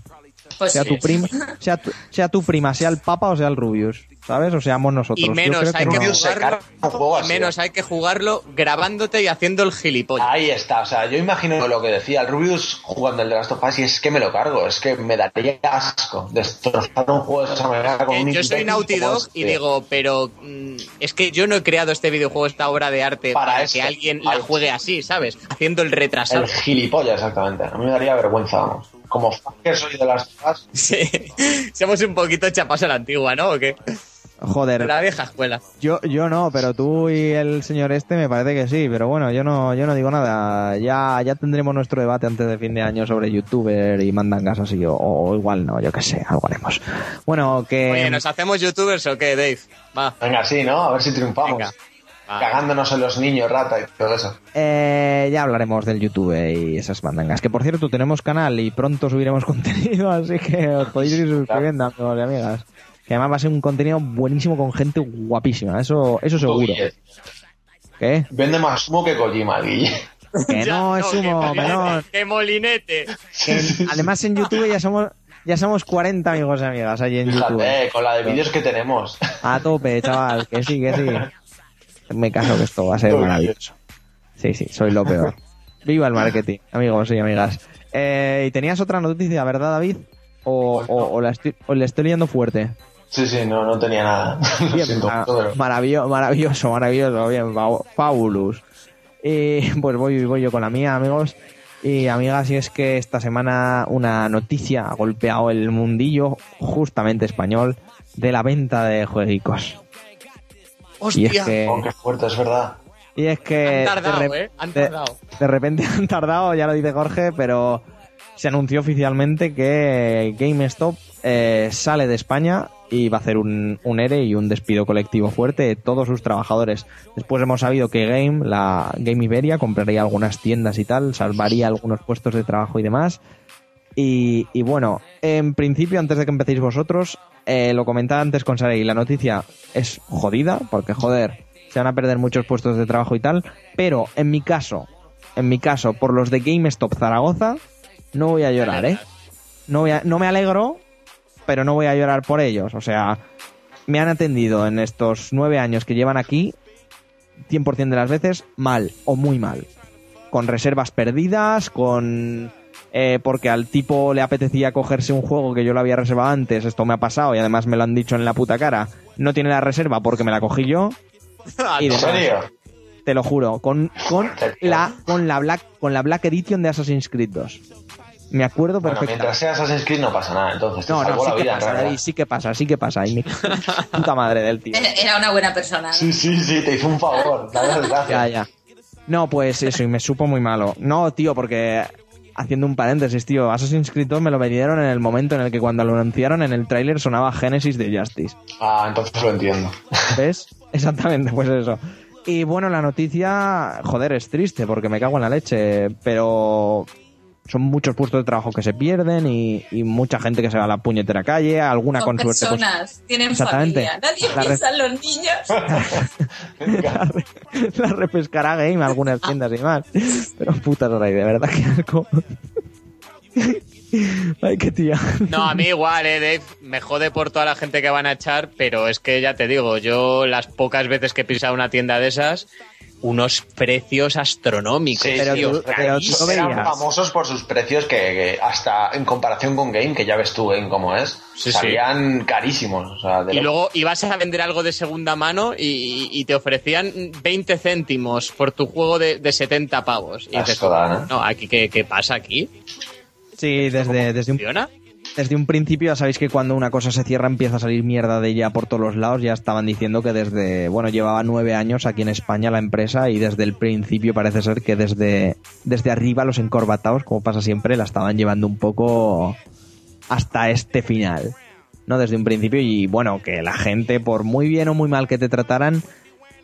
Pues Sea sí. tu prima, sea tu, sea tu prima, sea el Papa o sea el Rubius, ¿sabes? O seamos nosotros. Y Yo menos creo hay que no. Se jugarlo, juego menos hay que jugarlo grabándote y haciendo el gilipollas. Ahí está, o sea, yo imagino lo que decía el Rubius jugando el de las Us y es que me lo cargo, es que me daría asco destrozar un juego de esa manera con Eh, un yo soy Naughty Dog y este. digo, pero mm, es que yo no he creado este videojuego, esta obra de arte Para para, eso, que alguien para la juegue así, ¿sabes? Haciendo el retrasado. El gilipollas, exactamente. A mí me daría vergüenza, vamos. Como fan que soy de las Us, Sí, somos un poquito chapas a la antigua, ¿no? ¿O qué? Joder, La vieja escuela. Yo, yo no, pero tú y el señor este me parece que sí, pero bueno, yo no, yo no digo nada. Ya, ya tendremos nuestro debate antes de fin de año sobre youtuber y mandangas así, o, o igual no, yo qué sé, algo haremos. Bueno, que Oye, ¿nos hacemos youtubers o qué, Dave? Va, venga, sí, ¿no? A ver si triunfamos. venga. Cagándonos en los niños, rata y todo eso. eh, ya hablaremos del YouTube y esas mandangas. Que por cierto, tenemos canal y pronto subiremos contenido, así que os podéis ir suscribiendo, amigos y amigas. Que además va a ser un contenido buenísimo con gente guapísima, eso, eso seguro. ¿Qué? Vende más humo que Kojima, Guille. Que Ya, no es que humo, molinete, menor. ¡Qué molinete! Que además en YouTube ya somos ya somos 40 amigos y amigas ahí en YouTube. Fíjate, con la de vídeos que tenemos. A tope, chaval, que sí, que sí. Me caso que esto va a ser maravilloso. Sí, sí, soy lo peor. Viva el marketing, amigos y amigas. Eh, y tenías otra noticia, ¿verdad, David? O, o, o la estoy, o le estoy leyendo fuerte. Sí, sí, no, no tenía nada. Lo Bien, siento, pero- maravilloso, maravilloso, maravilloso, bien, fa- fabulous. Y pues voy, voy yo con la mía, amigos y amigas, y es que esta semana una noticia ha golpeado el mundillo, justamente español, de la venta de jueguicos. Y es ¡Hostia! que, Oh, qué fuerte, es verdad. y es que Han tardado, de, ¿eh? Han de- tardado. de repente han tardado, ya lo dice Jorge, pero se anunció oficialmente que GameStop eh, sale de España y va a hacer un, un ERE y un despido colectivo fuerte de todos sus trabajadores. Después hemos sabido que Game, la Game Iberia, compraría algunas tiendas y tal, salvaría algunos puestos de trabajo y demás. Y, bueno, en principio, antes de que empecéis vosotros, eh, lo comentaba antes con Sara y la noticia es jodida, porque joder, se van a perder muchos puestos de trabajo y tal, pero en mi caso, en mi caso, por los de GameStop Zaragoza, no voy a llorar, ¿eh? No, voy no me alegro, pero no voy a llorar por ellos. O sea, me han atendido en estos nueve años que llevan aquí, 100% de las veces, mal o muy mal. Con reservas perdidas, con... eh, porque al tipo le apetecía cogerse un juego que yo lo había reservado antes, esto me ha pasado y además me lo han dicho en la puta cara, no tiene la reserva porque me la cogí yo, y ¿En demás. serio? te lo juro, con, con la con la Black con la Black Edition de Assassin's Creed 2. Me acuerdo Bueno, perfectamente. mientras seas Assassin's Creed no pasa nada, entonces te No, no, sí la que vida, pasa. David, sí que pasa, sí que pasa. Y mi puta madre del tío. Era una buena persona. ¿no? Sí, sí, sí, te hizo un favor. Gracias. Ya, ya. No, pues eso, y me supo muy malo. No, tío, porque haciendo un paréntesis, tío, Assassin's Creed 2 me lo vendieron en el momento en el que cuando lo anunciaron en el tráiler sonaba Genesis de Justice. Ah, entonces lo entiendo. ¿Ves? Exactamente, pues eso. Y bueno, la noticia, joder, es triste porque me cago en la leche, pero son muchos puestos de trabajo que se pierden y, y mucha gente que se va a la puñetera calle, alguna Son con suerte. pues, personas, tienen Exactamente. familia. Nadie La piensa en los niños. la, re- la repescará game, algunas tiendas y demás. Pero puta de verdad que asco. Ay, qué tía. No, a mí igual, eh, Dave. Me jode por toda la gente que van a echar, pero es que ya te digo, yo las pocas veces que he pisado una tienda de esas, unos precios astronómicos. Sí, Pero tío, tú- pero tú no eran famosos por sus precios que, que hasta en comparación con Game, que ya ves tú en cómo es, Sí, salían carísimos. O sea, de Y lo- luego ibas a vender algo de segunda mano y, y te ofrecían 20 céntimos por tu juego de, de 70 pavos. Y dices, Asco da, ¿no? no, aquí, ¿qué, qué pasa aquí? Sí, desde, desde, un, ¿Funciona? Desde un principio ya sabéis que cuando una cosa se cierra empieza a salir mierda de ella por todos los lados. Ya estaban diciendo que desde, bueno, llevaba nueve años aquí en España la empresa y desde el principio parece ser que desde, desde arriba los encorbatados, como pasa siempre, la estaban llevando un poco hasta este final. ¿No? Desde un principio y bueno, que la gente, por muy bien o muy mal que te trataran,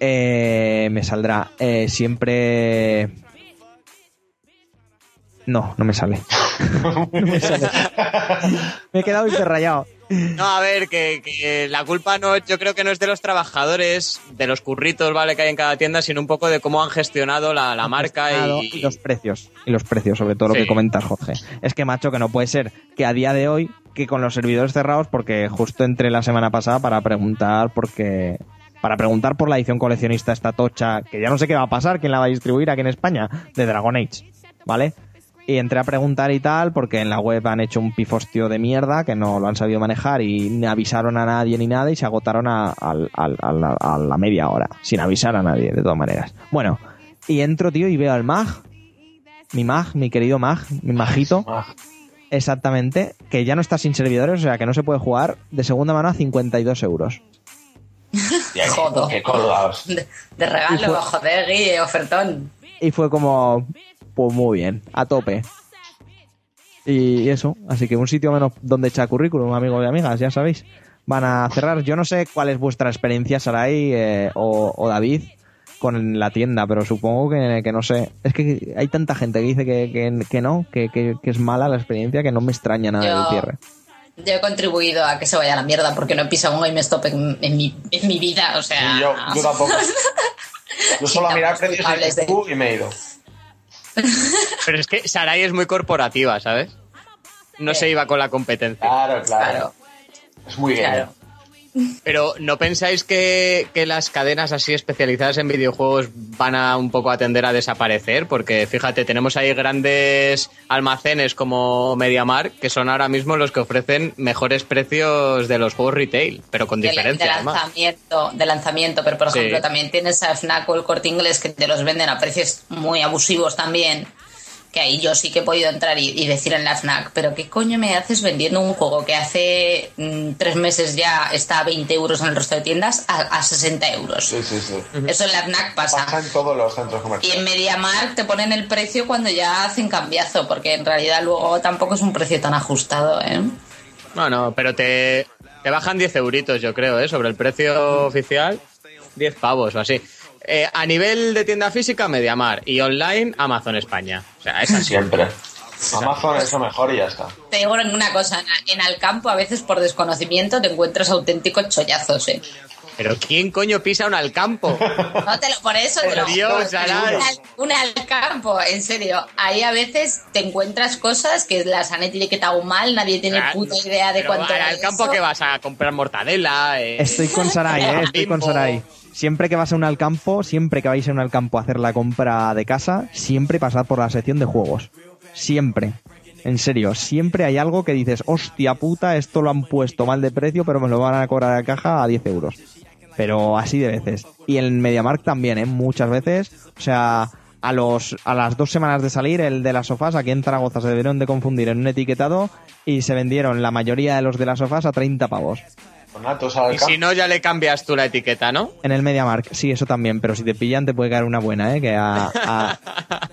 eh, me saldrá eh, siempre... No, no me sale. no me sale. Me he quedado hiperrayado. No, a ver, que, que la culpa no, yo creo que no es de los trabajadores, de los curritos, ¿vale? Que hay en cada tienda, sino un poco de cómo han gestionado la, la marca Claro, y, y los precios. Y los precios, sobre todo lo que comentas, Jorge. Es que, macho, que no puede ser que a día de hoy, que con los servidores cerrados, porque justo entré la semana pasada para preguntar, porque. Para preguntar por la edición coleccionista esta tocha, que ya no sé qué va a pasar, quién la va a distribuir aquí en España, de Dragon Age, ¿vale? Y entré a preguntar y tal, porque en la web han hecho un pifostio de mierda, que no lo han sabido manejar y ni avisaron a nadie ni nada y se agotaron a, la, a la media hora, sin avisar a nadie, de todas maneras. Bueno, y entro, tío, y veo al mag, mi mag, mi querido mag, mi majito, exactamente, que ya no está sin servidores, o sea que no se puede jugar de segunda mano a 52 euros. tía, Jodo. Qué colgados. De, de regalo, joder, Guille, ofertón. Y fue como, pues muy bien, a tope. Y eso, así que un sitio menos donde echar currículum, amigos y amigas, ya sabéis. Van a cerrar. Yo no sé cuál es vuestra experiencia, Sarai eh, o, o David, con la tienda, pero supongo que, que no sé. Es que hay tanta gente que dice que, que, que no, que, que- que es mala la experiencia, que no me extraña nada Yo- el cierre. Yo he contribuido a que se vaya a la mierda porque no he pisado un GameStop en, en, mi, en mi vida, o sea... Y yo, yo tampoco. Yo solo a mirar Estamos precios de- y me he ido. Pero es que Sarai es muy corporativa, ¿sabes? No se iba con la competencia. Claro, claro. Claro, Es muy bien. claro. Pero ¿no pensáis que, que las cadenas así especializadas en videojuegos van a un poco a tender a desaparecer? Porque fíjate, tenemos ahí grandes almacenes como MediaMark que son ahora mismo los que ofrecen mejores precios de los juegos retail, pero con De, diferencia de además. lanzamiento, de lanzamiento, pero por Sí. ejemplo también tienes a Fnac o el Corte Inglés que te los venden a precios muy abusivos también. Que ahí yo sí que he podido entrar y, y decir en la Fnac, pero ¿qué coño me haces vendiendo un juego que hace mm, tres meses ya está a 20 euros en el resto de tiendas a, a 60 euros? Sí, sí, sí. Eso en la Fnac Pasa pasa. en todos los centros Y comerciales. en MediaMark te ponen el precio cuando ya hacen cambiazo, porque en realidad luego tampoco es un precio tan ajustado, ¿eh? No, no, pero te, te bajan 10 euritos, yo creo, ¿eh? Sobre el precio oficial, 10 pavos o así. Eh, a nivel de tienda física, Mediamar. Y online, Amazon España. O sea, es así. Siempre. Amazon es lo mejor y ya está. Te digo una cosa, en- en Alcampo a veces por desconocimiento te encuentras auténticos chollazos, ¿eh? Pero ¿quién coño pisa un alcampo? No te lo, por eso te lo Dios, un, un Alcampo, en serio. Ahí a veces te encuentras cosas que las han etiquetado mal, nadie tiene puta idea de Pero cuánto al alcampo que vas a comprar mortadela. eh, Estoy con Sarai, ¿eh? Estoy con. Sarai. Siempre que vas a un alcampo, siempre que vais a un alcampo a hacer la compra de casa, siempre pasad por la sección de juegos. Siempre. En serio, siempre hay algo que dices, hostia puta, esto lo han puesto mal de precio, pero me lo van a cobrar a caja a 10 euros. Pero así de veces. Y en MediaMark también, ¿eh? Muchas veces. O sea, a, los, a las dos semanas de salir, el de las sofás aquí en Zaragoza se debieron de confundir en un etiquetado y se vendieron la mayoría de los de las sofás a 30 pavos. Y si no, ya le cambias tú la etiqueta, ¿no? En el MediaMark, sí, eso también, pero si te pillan te puede caer una buena, ¿eh? Que a, a-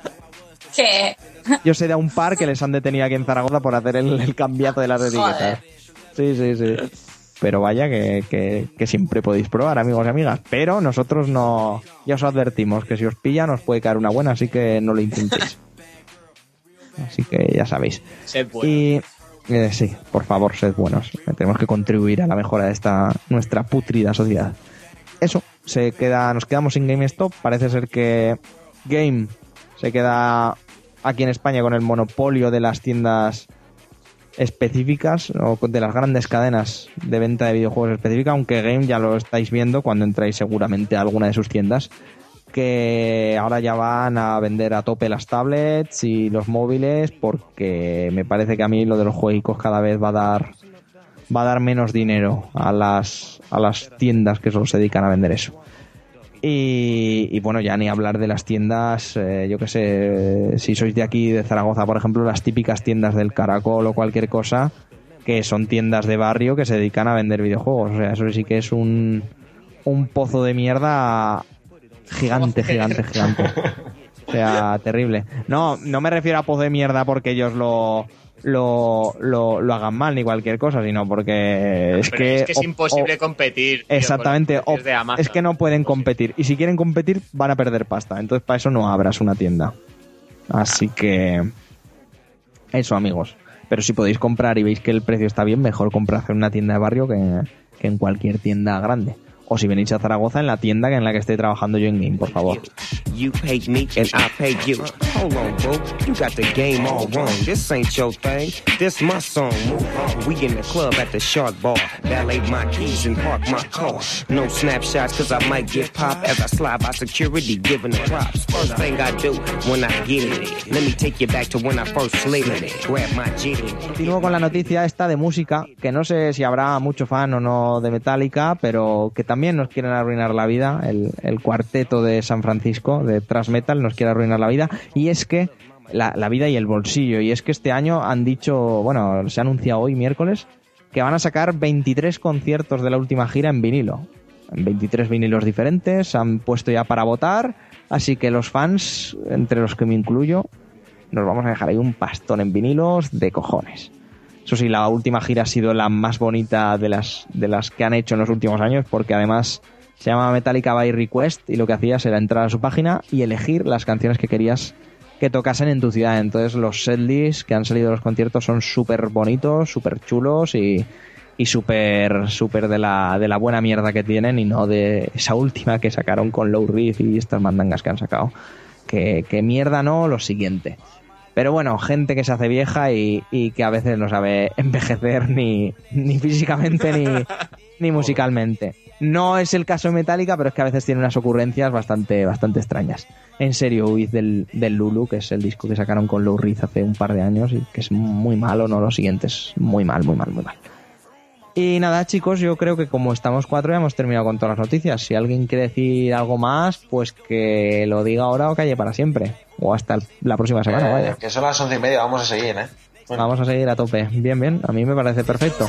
Que yo sé de un par que les han detenido aquí en Zaragoza por hacer el, el cambiazo de las etiquetas. Sí, sí, sí. Pero vaya que, que, que siempre podéis probar, amigos y amigas. Pero nosotros no... Ya os advertimos que si os pillan os puede caer una buena, así que no lo intentéis. Así que ya sabéis. Sed buenos. Y eh, sí, por favor, sed buenos. Tenemos que contribuir a la mejora de esta nuestra putrida sociedad. Eso, se queda, nos quedamos sin GameStop. Parece ser que Game se queda aquí en España con el monopolio de las tiendas específicas o de las grandes cadenas de venta de videojuegos específicas, aunque Game ya lo estáis viendo cuando entráis seguramente a alguna de sus tiendas, que ahora ya van a vender a tope las tablets y los móviles porque me parece que a mí lo de los juegos cada vez va a dar va a dar menos dinero a las a las tiendas que solo se dedican a vender eso. Y, bueno, ya ni hablar de las tiendas, eh, yo que sé, si sois de aquí, de Zaragoza, por ejemplo, las típicas tiendas del Caracol o cualquier cosa, que son tiendas de barrio que se dedican a vender videojuegos. O sea, eso sí que es un, un pozo de mierda gigante, gigante, gigante. O sea, terrible. No, no me refiero a pozo de mierda porque ellos lo, lo, lo, lo hagan mal ni cualquier cosa, sino porque es Pero que... es que es o- imposible o- competir. tío, Exactamente, o- es que no pueden competir. Y si quieren competir, van a perder pasta. Entonces, para eso no abras una tienda. Así que. Eso, amigos. Pero si podéis comprar y veis que el precio está bien, mejor comprad en una tienda de barrio que, que en cualquier tienda grande. O si venís a Zaragoza, en la tienda en la que esté trabajando yo en Game, por favor. You pay me and I pay you. Hold on, boo. You got the game all wrong. This ain't your thing. This my song. Move on. We in the club at the Shark Bar. Valet my keys and park my car. No snapshots cause I might get popped as I slide by security giving the props. First thing I do when I get it. Let me take you back to when I first slid in it. Grab my jitty. Continúo con la noticia esta de música, que no sé si habrá mucho fan o no de Metallica, pero que también nos quieren arruinar la vida. El, cuarteto de San Francisco, de Thrash Metal, nos quiere arruinar la vida. Y es que, la, la vida y el bolsillo. Y es que este año han dicho, bueno, se ha anunciado hoy, miércoles, que van a sacar 23 conciertos de la última gira en vinilo. En 23 vinilos diferentes, han puesto ya para votar. Así que los fans, entre los que me incluyo, nos vamos a dejar ahí un pastón en vinilos de cojones. Eso sí, la última gira ha sido la más bonita de las, de las que han hecho en los últimos años, porque además se llama Metallica by Request y lo que hacías era entrar a su página y elegir las canciones que querías que tocasen en tu ciudad. Entonces los setlists que han salido de los conciertos son súper bonitos, súper chulos y, y súper de la, de la buena mierda que tienen y no de esa última que sacaron con Low Reef y estas mandangas que han sacado. Que, que mierda no, lo siguiente. Pero bueno, gente que se hace vieja y, y que a veces no sabe envejecer ni, ni físicamente ni, ni musicalmente. No es el caso de Metallica, pero es que a veces tiene unas ocurrencias bastante, bastante extrañas. En serio, huid del, del Lulu, que es el disco que sacaron con Lou Reed hace un par de años y que es muy malo, no lo siguiente, es muy mal, muy mal, muy mal. Y nada, chicos, yo creo que como estamos cuatro ya hemos terminado con todas las noticias. Si alguien quiere decir algo más, pues que lo diga ahora o calle para siempre. O hasta la próxima semana, Eh, vaya. que son las once y media, vamos a seguir, ¿eh? Bueno. Vamos a seguir a tope. Bien, bien, a mí me parece perfecto.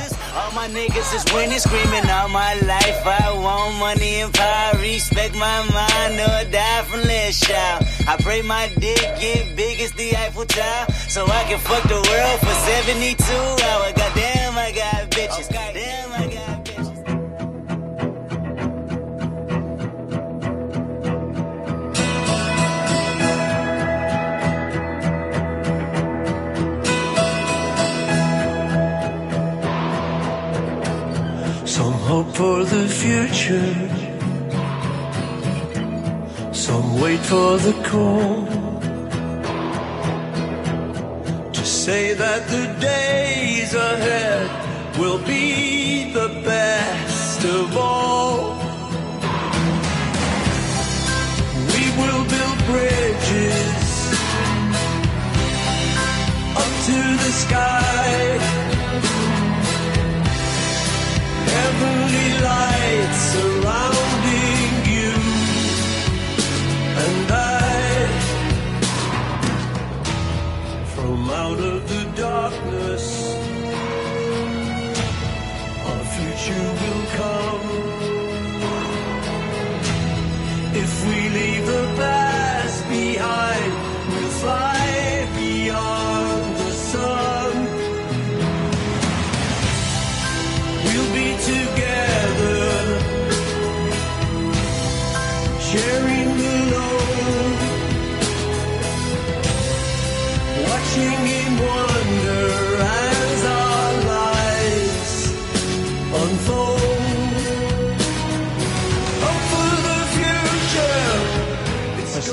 Hope for the future. Some wait for the call. To say that the days ahead will be the best of all. We will build bridges up to the sky. Surrounding you and I. From out of the darkness,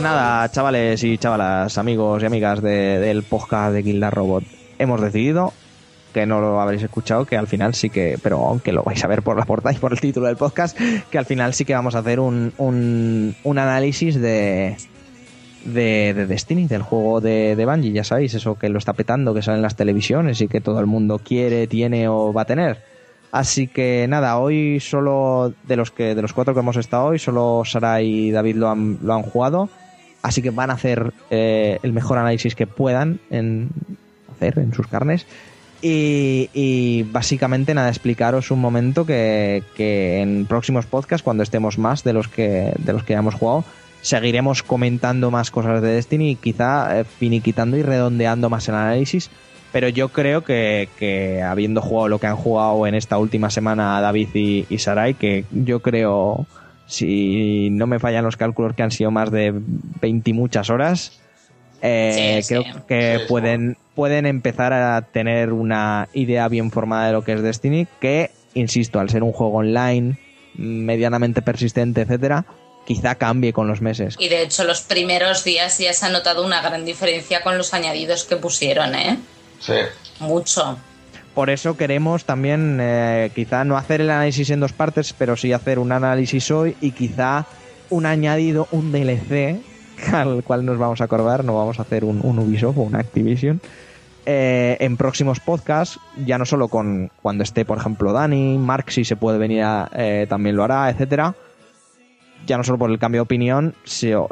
Pues nada, chavales y chavalas, amigos y amigas de- del podcast de the Robot, hemos decidido que no lo habréis escuchado, que al final sí que, pero aunque lo vais a ver por la portada y por el título del podcast, que al final sí que vamos a hacer un, un, un análisis de, de, de Destiny, del juego de, de Bungie, ya sabéis, eso que lo está petando, que sale en las televisiones y que todo el mundo quiere, tiene o va a tener. Así que nada, hoy solo de los que de los cuatro que hemos estado hoy, solo Sara y David lo han, lo han jugado. Así que van a hacer eh, el mejor análisis que puedan en hacer en sus carnes. Y, y básicamente nada, explicaros un momento que, que en próximos podcasts, cuando estemos más de los que, de los que hemos jugado, seguiremos comentando más cosas de Destiny y quizá eh, finiquitando y redondeando más el análisis. Pero yo creo que, habiendo jugado lo que han jugado en esta última semana David y Sarai, que yo creo, si no me fallan los cálculos, que han sido más de 20 y muchas horas, eh, Sí, creo sí. que Sí, pueden, pueden empezar a tener una idea bien formada de lo que es Destiny, que, insisto, al ser un juego online, medianamente persistente, etcétera, quizá cambie con los meses. Y de hecho, los primeros días ya se ha notado una gran diferencia con los añadidos que pusieron, ¿eh? Sí. Mucho. Por eso queremos también, eh, quizá no hacer el análisis en dos partes, pero sí hacer un análisis hoy y quizá un añadido, un DLC, al cual nos vamos a acordar, no vamos a hacer un, Ubisoft o un Activision, eh, en próximos podcasts, ya no solo con cuando esté, por ejemplo, Dani, Mark, si se puede venir, a, eh, también lo hará, etcétera. Ya no solo por el cambio de opinión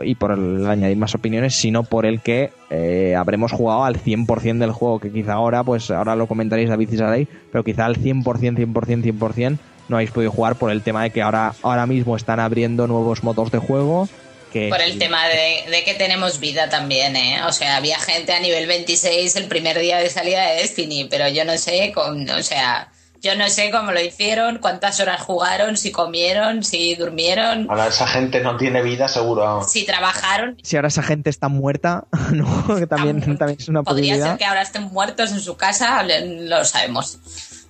y por el añadir más opiniones, sino por el que eh, habremos jugado al 100% del juego, que quizá ahora, pues ahora lo comentaréis David y Saray, pero quizá al 100%, 100%, 100% no habéis podido jugar por el tema de que ahora, ahora mismo están abriendo nuevos modos de juego. Que Por el tema de, de que tenemos vida también, ¿eh? O sea, había gente a nivel 26 el primer día de salida de Destiny, pero yo no sé, con, o sea, yo no sé cómo lo hicieron, cuántas horas jugaron, si comieron, si durmieron, Ahora esa gente no tiene vida seguro. si trabajaron. si ahora esa gente está muerta, ¿no? que también, también es una Podría posibilidad. ser que ahora estén muertos en su casa, lo sabemos,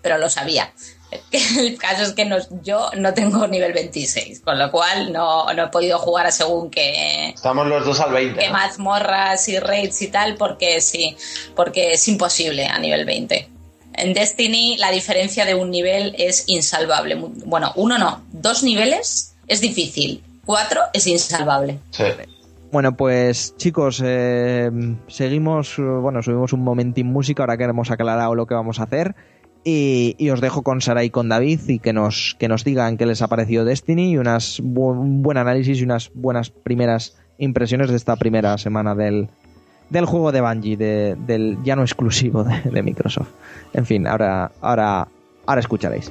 pero lo sabía. El caso es que no- yo no tengo nivel 26, con lo cual no, no he podido jugar a según qué, Estamos los dos al 20. que ¿no? mazmorras y raids y tal, porque sí, porque es imposible a nivel 20. En Destiny la diferencia de un nivel es insalvable. Bueno, uno no, dos niveles es difícil, cuatro es insalvable. Sí. Bueno, pues chicos, eh, seguimos, bueno, subimos un momentín música, ahora que hemos aclarado lo que vamos a hacer. Y, y os dejo con Sara y con David y que nos, que nos digan qué les ha parecido Destiny y unas bu- un buen análisis y unas buenas primeras impresiones de esta primera semana del, del juego de Bungie, de- del ya no exclusivo de, de Microsoft. En fin, ahora, ahora, ahora escucharéis.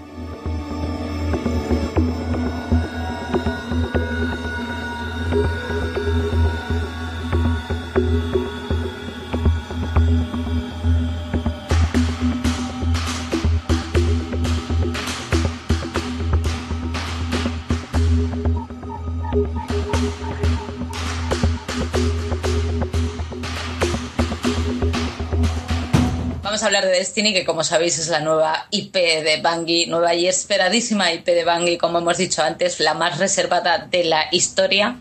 A hablar de Destiny, que como sabéis es la nueva IP de Bungie, nueva y esperadísima IP de Bungie, como hemos dicho antes, la más reservada de la historia.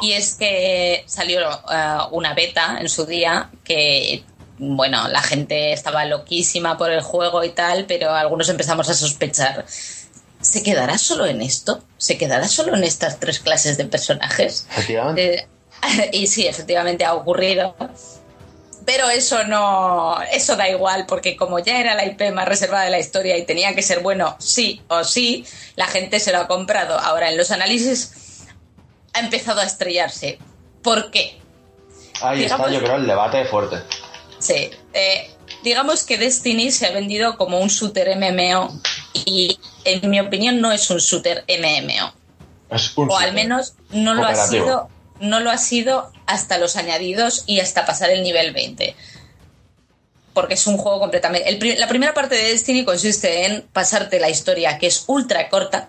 Y es que salió eh, una beta en su día que, bueno, la gente estaba loquísima por el juego y tal, pero algunos empezamos a sospechar. ¿Se quedará solo en esto? ¿Se quedará solo en estas tres clases de personajes? Efectivamente. Eh, y sí, efectivamente ha ocurrido. Pero eso no, eso da igual, porque como ya era la IP más reservada de la historia y tenía que ser bueno sí o sí, la gente se lo ha comprado. Ahora en los análisis ha empezado a estrellarse. ¿Por qué? Ahí está, yo creo, el debate fuerte. Sí. eh, digamos que Destiny se ha vendido como un shooter MMO y en mi opinión no es un shooter MMO. Es un o al menos no lo ha sido no lo ha sido hasta los añadidos y hasta pasar el nivel 20 porque es un juego completamente el la primera parte de Destiny consiste en pasarte la historia que es ultra corta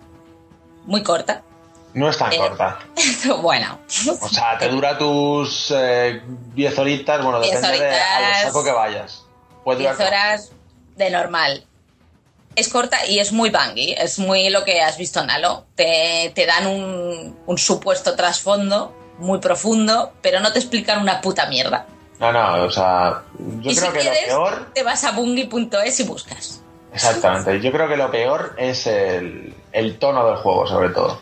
muy corta No es tan Eh, corta. bueno O sea, te dura tus eh, 10 horitas, bueno, 10 depende de a lo horitas. saco que vayas. Puede 10 durar- horas de normal. Es corta y es muy bangui, es muy lo que has visto en Halo. Te, te dan un, un supuesto trasfondo muy profundo, pero no te explican una puta mierda. No, no, o sea, yo y creo si que quieres, lo peor. te vas a bungie.es y buscas. Exactamente, yo creo que lo peor es el, el tono del juego, sobre todo.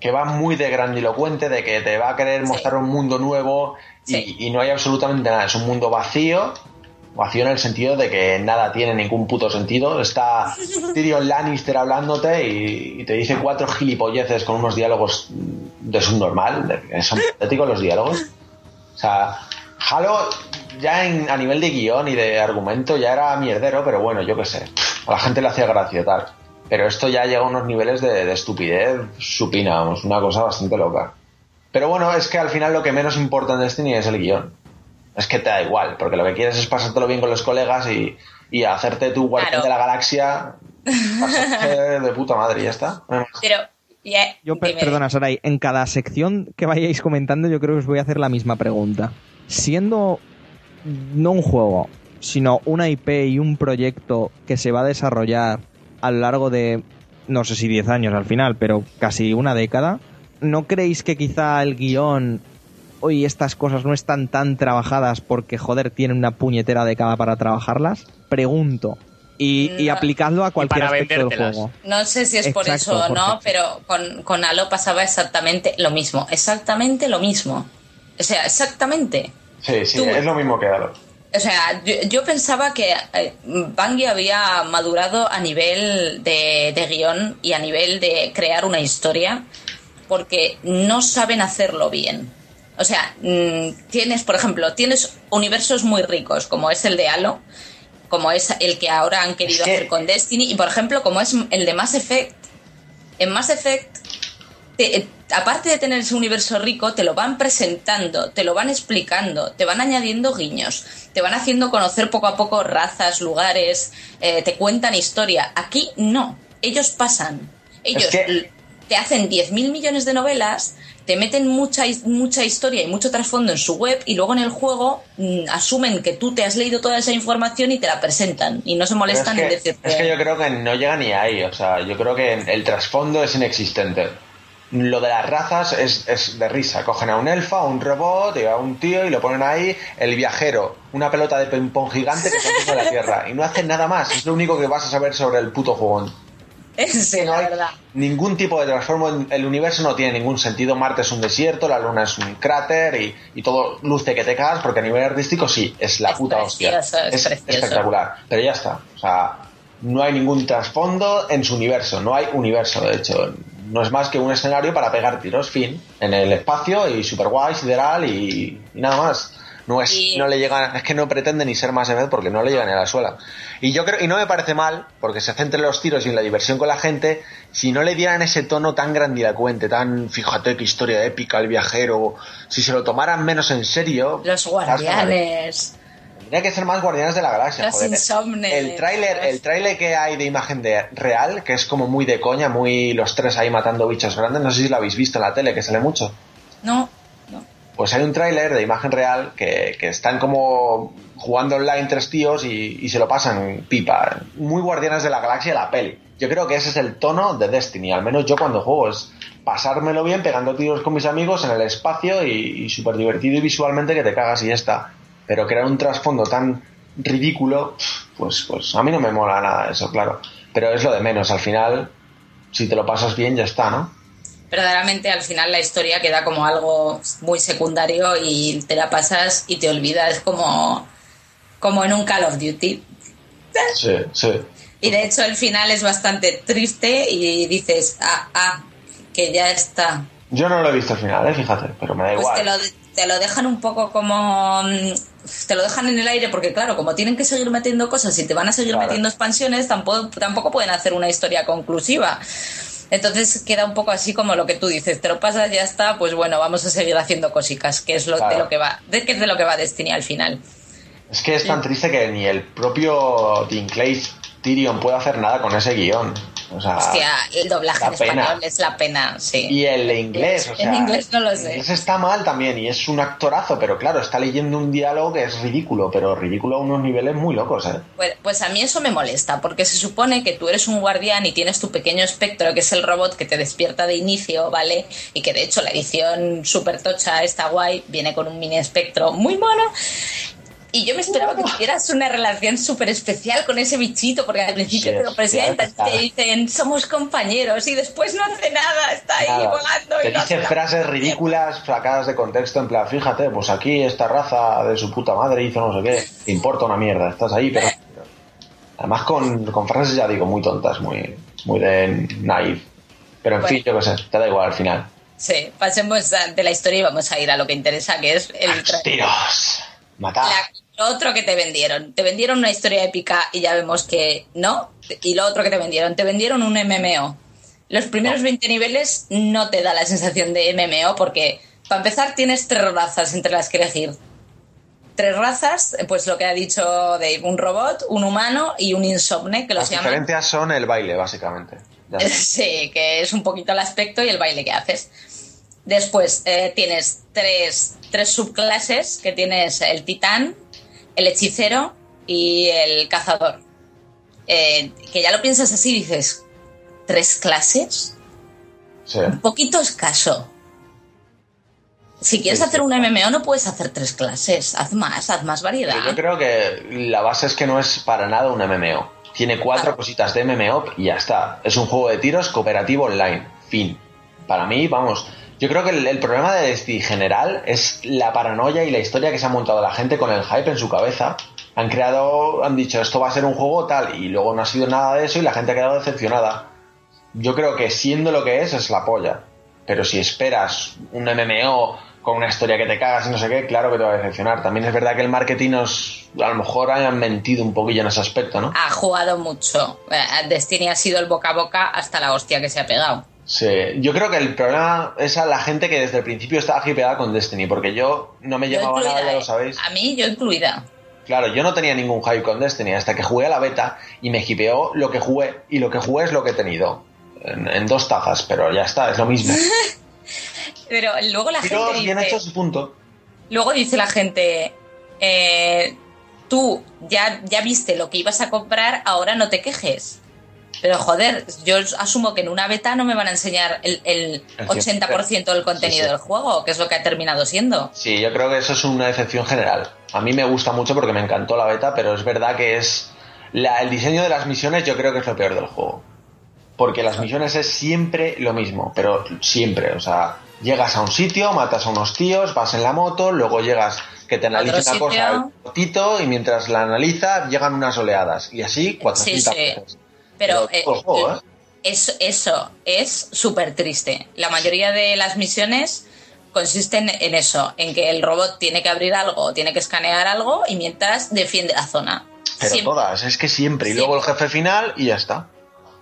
Que va muy de grandilocuente, de que te va a querer Sí. mostrar un mundo nuevo y, Sí. y no hay absolutamente nada. Es un mundo vacío, vacío en el sentido de que nada tiene ningún puto sentido. Está Tyrion Lannister hablándote y, te dice cuatro gilipolleces con unos diálogos de subnormal, son patéticos los diálogos. O sea, Halo ya en- a nivel de guion y de argumento ya era mierdero, pero bueno, yo qué sé. A la gente le hacía gracia tal. Pero esto ya llega a unos niveles de, de estupidez supina, vamos, una cosa bastante loca. Pero bueno, es que al final lo que menos importa en Destiny es el guion. Es que te da igual, porque lo que quieres es pasártelo bien con los colegas y, y hacerte tu guardián Claro. de la galaxia pasarte de puta madre y ya está. Pero, ya, Yo, per- dime. perdona, Saray, en cada sección que vayáis comentando, yo creo que os voy a hacer la misma pregunta. Siendo no un juego, sino una IP y un proyecto que se va a desarrollar a lo largo de, no sé si 10 años al final, pero casi una década, ¿no creéis que quizá el guion hoy estas cosas no están tan trabajadas porque, joder, tienen una puñetera década para trabajarlas? Pregunto. Y, aplicadlo a cualquier aspecto del juego. No sé si es por eso o no, Jorge. pero con, con Halo pasaba exactamente lo mismo. Exactamente lo mismo. O sea, exactamente. Sí, sí, Tú- es lo mismo que Halo. O sea, yo, yo pensaba que eh, Bungie había madurado a nivel de, de guion y a nivel de crear una historia porque no saben hacerlo bien. O sea, mm, tienes, por ejemplo, tienes universos muy ricos, como es el de Halo, como es el que ahora han querido que- hacer con Destiny, y por ejemplo, como es el de Mass Effect. En Mass Effect te- eh, aparte de tener ese universo rico, te lo van presentando, te lo van explicando, te van añadiendo guiños, te van haciendo conocer poco a poco razas, lugares, eh, te cuentan historia. Aquí no, ellos pasan. Ellos que- te hacen 10.000 millones de novelas, te meten mucha, mucha historia y mucho trasfondo en su web y luego en el juego mm, asumen que tú te has leído toda esa información y te la presentan y no se molestan es en decirte... es que yo creo que no llega ni ahí. O sea, yo creo que el trasfondo es inexistente. Lo de las razas es, es de risa. Cogen a un elfa, a un robot, y a un tío y lo ponen ahí. El viajero, una pelota de ping-pong gigante que se encima de la Tierra. Y no hacen nada más. Es lo único que vas a saber sobre el puto juego. Sí, no la hay verdad. ningún tipo de transformo. El universo no tiene ningún sentido. Marte es un desierto, la luna es un cráter y, y todo luce que te cagas porque a nivel artístico sí, es la Es puta hostia. precioso, es precioso. espectacular. Pero ya está. O sea, no hay ningún trasfondo en su universo. No hay universo, de hecho. No es más que un escenario para pegar tiros, fin, en el espacio y super guay, sideral y, y nada más. No es, Y- no le llegan, es que no pretende ni ser más Effect porque no le llegan a la suela. Y yo creo, y no me parece mal, porque se centra en los tiros y en la diversión con la gente, si no le dieran ese tono tan grandilocuente, tan fíjate qué historia épica, el viajero, si se lo tomaran menos en serio. Los guardianes. Tendría que ser más Guardianes de la Galaxia, Los joder. insomnes. El tráiler, el tráiler que hay de imagen de real, que es como muy de coña, muy los tres ahí matando bichos grandes, no sé si lo habéis visto en la tele, que sale mucho. No. Pues hay un tráiler de imagen real que, están como jugando online tres tíos y, se lo pasan pipa. Muy Guardianes de la Galaxia la peli. Yo creo que ese es el tono de Destiny, al menos yo cuando juego, es pasármelo bien pegando tiros con mis amigos en el espacio y, y súper divertido y visualmente que te cagas y ya está. Pero crear un trasfondo tan ridículo, pues, pues a mí no me mola nada eso, claro. Pero es lo de menos, al final, si te lo pasas bien ya está, ¿no? Verdaderamente al final la historia queda como algo muy secundario y te la pasas y te olvidas como, como en un Call of Duty. Sí, sí. Y de hecho el final es bastante triste y dices, ah, ah, que ya está. Yo no lo he visto al final, ¿eh? fíjate, pero me da Pues igual. te lo, te lo dejan un poco como... mm, Te lo dejan en el aire porque claro, como tienen que seguir metiendo cosas y te van a seguir Claro. metiendo expansiones, tampoco, tampoco pueden hacer una historia conclusiva. Entonces queda un poco así como lo que tú dices, te lo pasas, ya está, pues bueno, vamos a seguir haciendo cositas, que es lo, de lo que va, de, que es de lo que va Destiny al final. Es que es tan triste que ni el propio Dinklage Tyrion puede hacer nada con ese guion. O sea, Hostia, el doblaje en pena. español es la pena, sí. y el inglés, o sea, en inglés no lo sé. inglés está mal también y es un actorazo, pero claro, está leyendo un diálogo que es ridículo, pero ridículo a unos niveles muy locos, ¿eh? Pues, pues a mí eso me molesta, porque se supone que tú eres un guardián y tienes tu pequeño espectro, que es el robot que te despierta de inicio, ¿vale? Y que de hecho la edición super tocha está guay, viene con un mini espectro muy mono. Y yo me esperaba que tuvieras una relación súper especial con ese bichito, porque al principio Sí, te lo presentan, sí, te dicen somos compañeros y después no hace nada, está ahí volando Te y no dice nada. frases ridículas sacadas de contexto, en plan, fíjate, pues aquí esta raza de su puta madre hizo no sé qué, te importa una mierda, estás ahí, pero... Además con, con frases, ya digo, muy tontas, muy, muy de naive. Pero en Bueno. fin, yo qué sé, te da igual al final. Sí, pasemos a- de la historia y vamos a ir a lo que interesa, que es el tra- ¡Tiros! ¡Matar! la- lo otro que te vendieron. Te vendieron una historia épica y ya vemos que no. Y lo otro que te vendieron, te vendieron un MMO. Los primeros 20 niveles no te da la sensación de MMO porque, para empezar, tienes tres razas entre las que elegir. Tres razas, pues lo que ha dicho Dave, un robot, un humano y un insomne, que los Las llaman... diferencias son el baile, básicamente. Ya. Sí, que es un poquito el aspecto y el baile que haces. Después eh, tienes tres, tres subclases, que tienes el titán, el hechicero y el cazador. Eh, que ya lo piensas así, dices, ¿tres clases? Sí. Un poquito escaso. Si quieres Sí, hacer sí, un. MMO no puedes hacer tres clases, haz más, haz más variedad. Yo creo que la base es que no es para nada un MMO. Tiene cuatro Claro. cositas de MMO y ya está. Es un juego de tiros cooperativo online. Fin. Para mí, vamos. Yo creo que el, problema de Destiny general es la paranoia y la historia que se ha montado la gente con el hype en su cabeza. Han creado, han dicho esto va a ser un juego tal y luego no ha sido nada de eso y la gente ha quedado decepcionada. Yo creo que siendo lo que es, es la polla. Pero si esperas un MMO con una historia que te cagas y no sé qué, claro que te va a decepcionar. También es verdad que el marketing a lo mejor hayan mentido un poquillo en ese aspecto, ¿no? Ha jugado mucho. Eh, Destiny ha sido el boca a boca hasta la hostia que se ha pegado. Sí, yo creo que el problema es a la gente que desde el principio estaba hipeada con Destiny, porque yo no me Yo llevaba nada, incluida, ya lo eh. sabéis. A mí, yo incluida. Claro, yo no tenía ningún hype con Destiny hasta que jugué a la beta y me hipeó lo que jugué, y lo que jugué es lo que he tenido. En, en dos tazas, pero ya está, es lo mismo. Pero luego la Tiros gente bien dice, hechos y punto. luego dice la gente, eh, tú ya, ya viste lo que ibas a comprar, ahora no te quejes. Pero joder, yo asumo que en una beta no me van a enseñar el, el El 80% del contenido Sí, sí. del juego, que es lo que ha terminado siendo. Sí, yo creo que eso es una decepción general. A mí me gusta mucho porque me encantó la beta, pero es verdad que es. la- el diseño de las misiones yo creo que es lo peor del juego. Porque las misiones es siempre lo mismo, pero siempre. O sea, llegas a un sitio, matas a unos tíos, vas en la moto, luego llegas que te analice Otro una cosa el potito y mientras la analiza llegan unas oleadas. Y así 400 sí. veces. Pero, el juego, ¿eh? eso, eso es súper triste. La mayoría de las misiones consisten en eso, en que el robot tiene que abrir algo, tiene que escanear algo y mientras defiende la zona. Pero Siempre. todas, es que siempre. Y Siempre. luego el jefe final y ya está.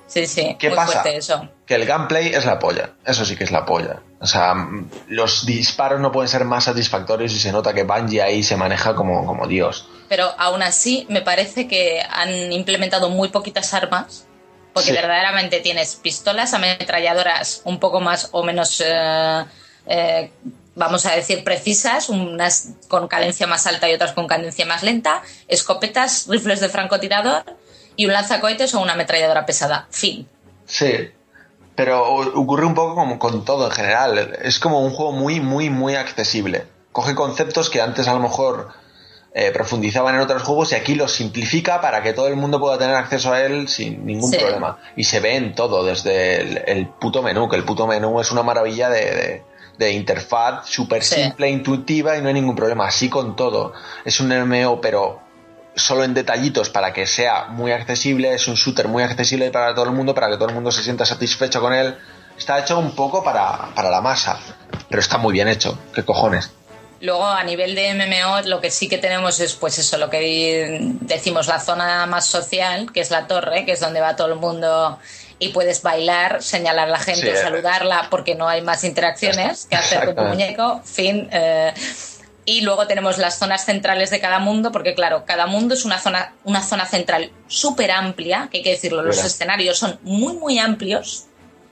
Sí, sí, ¿Qué muy pasa? eso. Que el gameplay es la polla. Eso sí que es la polla. O sea, los disparos no pueden ser más satisfactorios y se nota que Bungie ahí se maneja como, como Dios. Pero aún así me parece que han implementado muy poquitas armas. Porque Sí. verdaderamente tienes pistolas, ametralladoras un poco más o menos, eh, eh, vamos a decir, precisas, unas con cadencia más alta y otras con cadencia más lenta, escopetas, rifles de francotirador y un lanzacohetes o una ametralladora pesada. Fin. Sí. Pero ocurre un poco como con todo en general. Es como un juego muy, muy, muy accesible. Coge conceptos que antes a lo mejor eh, profundizaban en otros juegos y aquí los simplifica para que todo el mundo pueda tener acceso a él sin ningún Sí. problema. Y se ve en todo, desde el, el puto menú, que el puto menú es una maravilla de, de- de interfaz súper Sí. simple, intuitiva y no hay ningún problema. Así con todo. Es un MMO, pero solo en detallitos para que sea muy accesible, es un shooter muy accesible para todo el mundo, para que todo el mundo se sienta satisfecho con él. Está hecho un poco para, para la masa, pero está muy bien hecho. ¿Qué cojones? Luego, a nivel de MMO, lo que sí que tenemos es, pues eso, lo que decimos, la zona más social, que es la torre, que es donde va todo el mundo y puedes bailar, señalar a la gente, Sí. saludarla, porque no hay más interacciones que hacer con tu muñeco. Fin. eh, Y luego tenemos las zonas centrales de cada mundo, porque claro, cada mundo es una zona, una zona central súper amplia, que hay que decirlo, los Mira. escenarios son muy, muy amplios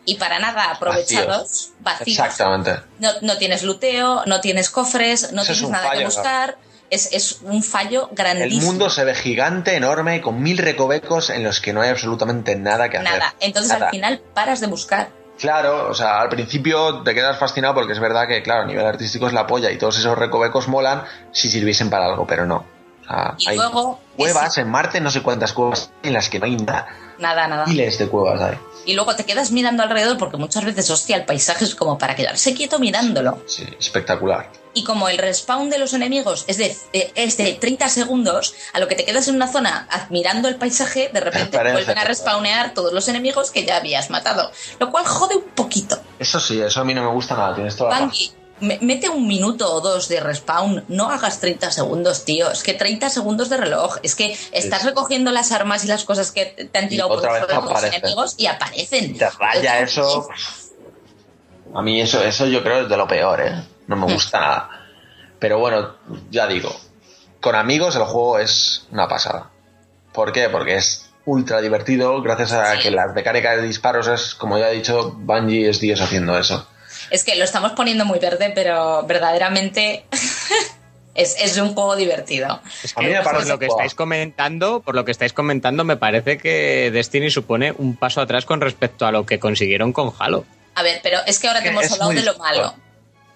y para nada aprovechados, vacíos. Exactamente. No, no tienes luteo, no tienes cofres, no tienes nada que buscar. Es, es un fallo El grandísimo. mundo se ve gigante, enorme, con mil recovecos en los que no hay absolutamente nada que hacer. Nada. Entonces Nada. al final paras de buscar. Claro, o sea, al principio te quedas fascinado porque es verdad que, claro, a nivel artístico es la polla y todos esos recovecos molan si sirviesen para algo, pero no. Y hay luego, cuevas en Marte, no sé cuántas cuevas en las que no hay nada. Nada, nada. Miles de cuevas hay. Y luego te quedas mirando alrededor porque muchas veces, hostia, el paisaje es como para quedarse quieto mirándolo. Sí, espectacular. Y como el respawn de los enemigos es de, es de 30 segundos, a lo que te quedas en una zona admirando el paisaje, de repente Parece vuelven a respawnear todos los enemigos que ya habías matado. Lo cual jode un poquito. Eso sí, eso a mí no me gusta nada, tienes toda la mete un minuto o dos de respawn, no hagas 30 segundos, tío. Es que 30 segundos de reloj. Es que estás sí. recogiendo las armas y las cosas que te han Y tirado por los enemigos y aparecen. Te raya eso. A mí eso, eso yo creo es de lo peor, ¿eh? No me gusta nada. Pero bueno, ya digo, con amigos el juego es una pasada. ¿Por qué? Porque es ultra divertido gracias a Sí. que las mecánicas de disparos es, como ya he dicho, Bungie es Dios haciendo eso. Es que lo estamos poniendo muy verde, pero verdaderamente es, es un juego divertido. Es A mí que por lo que estáis comentando, por lo que estáis comentando, me parece que Destiny supone un paso atrás con respecto a lo que consiguieron con Halo. A ver, pero es que ahora te hemos hablado de lo malo.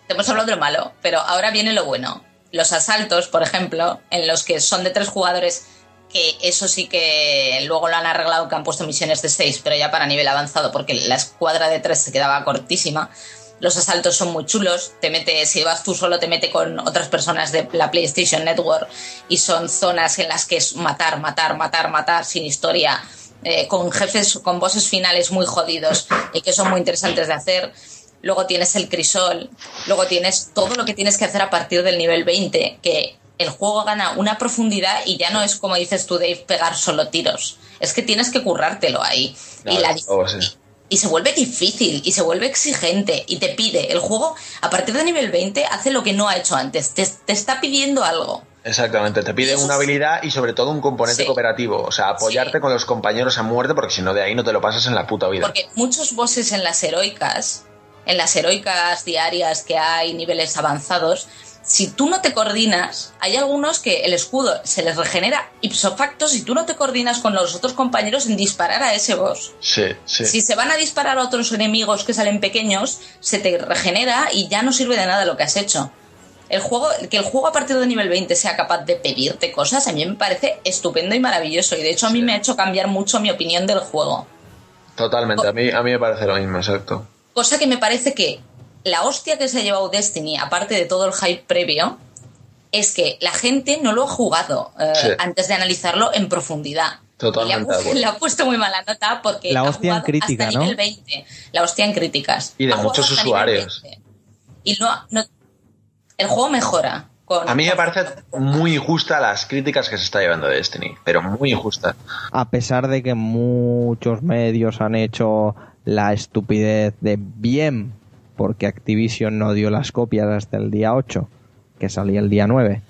Te hemos hablado de lo malo, pero ahora viene lo bueno. Los asaltos, por ejemplo, en los que son de tres jugadores, que eso sí que luego lo han arreglado, que han puesto misiones de seis, pero ya para nivel avanzado, porque la escuadra de tres se quedaba cortísima. Los asaltos son muy chulos, te mete, si vas tú solo, te mete con otras personas de la PlayStation Network y son zonas en las que es matar, matar, matar, matar, sin historia, eh, con jefes, con bosses finales muy jodidos y que son muy interesantes de hacer. Luego tienes el crisol, luego tienes todo lo que tienes que hacer a partir del nivel 20, que el juego gana una profundidad y ya no es como dices tú, Dave, pegar solo tiros. Es que tienes que currártelo ahí. y, Claro, la, luego sí. Y se vuelve difícil y se vuelve exigente y te pide. El juego, a partir de nivel 20, hace lo que no ha hecho antes. Te, te está pidiendo algo. Exactamente, te pide una habilidad y sobre todo un componente Sí. cooperativo. O sea, apoyarte Sí. con los compañeros a muerte porque si no de ahí no te lo pasas en la puta vida. Porque muchos bosses en las heroicas, en las heroicas diarias que hay, niveles avanzados, si tú no te coordinas, hay algunos que el escudo se les regenera ipso facto si tú no te coordinas con los otros compañeros en disparar a ese boss. Sí, sí. Si se van a disparar a otros enemigos que salen pequeños, se te regenera y ya no sirve de nada lo que has hecho. El juego, que el juego a partir de nivel 20 sea capaz de pedirte cosas, a mí me parece estupendo y maravilloso. Y de hecho a mí me ha hecho cambiar mucho mi opinión del juego. Totalmente, a mí, a mí me parece lo mismo, exacto. Cosa que me parece que la hostia que se ha llevado Destiny, aparte de todo el hype previo, es que la gente no lo ha jugado eh, Sí. antes de analizarlo en profundidad. Totalmente le, ha, acuerdo. le ha puesto muy mala nota porque La ha hostia en crítica, hasta ¿no? nivel 20. La hostia en críticas. Y de muchos usuarios. 20. Y no, no- el juego mejora. Con, A mí me parece muy injusta las críticas que se está llevando Destiny, pero muy injusta. A pesar de que muchos medios han hecho la estupidez de bien, porque Activision no dio las copias hasta el día 8, que salía el día 9,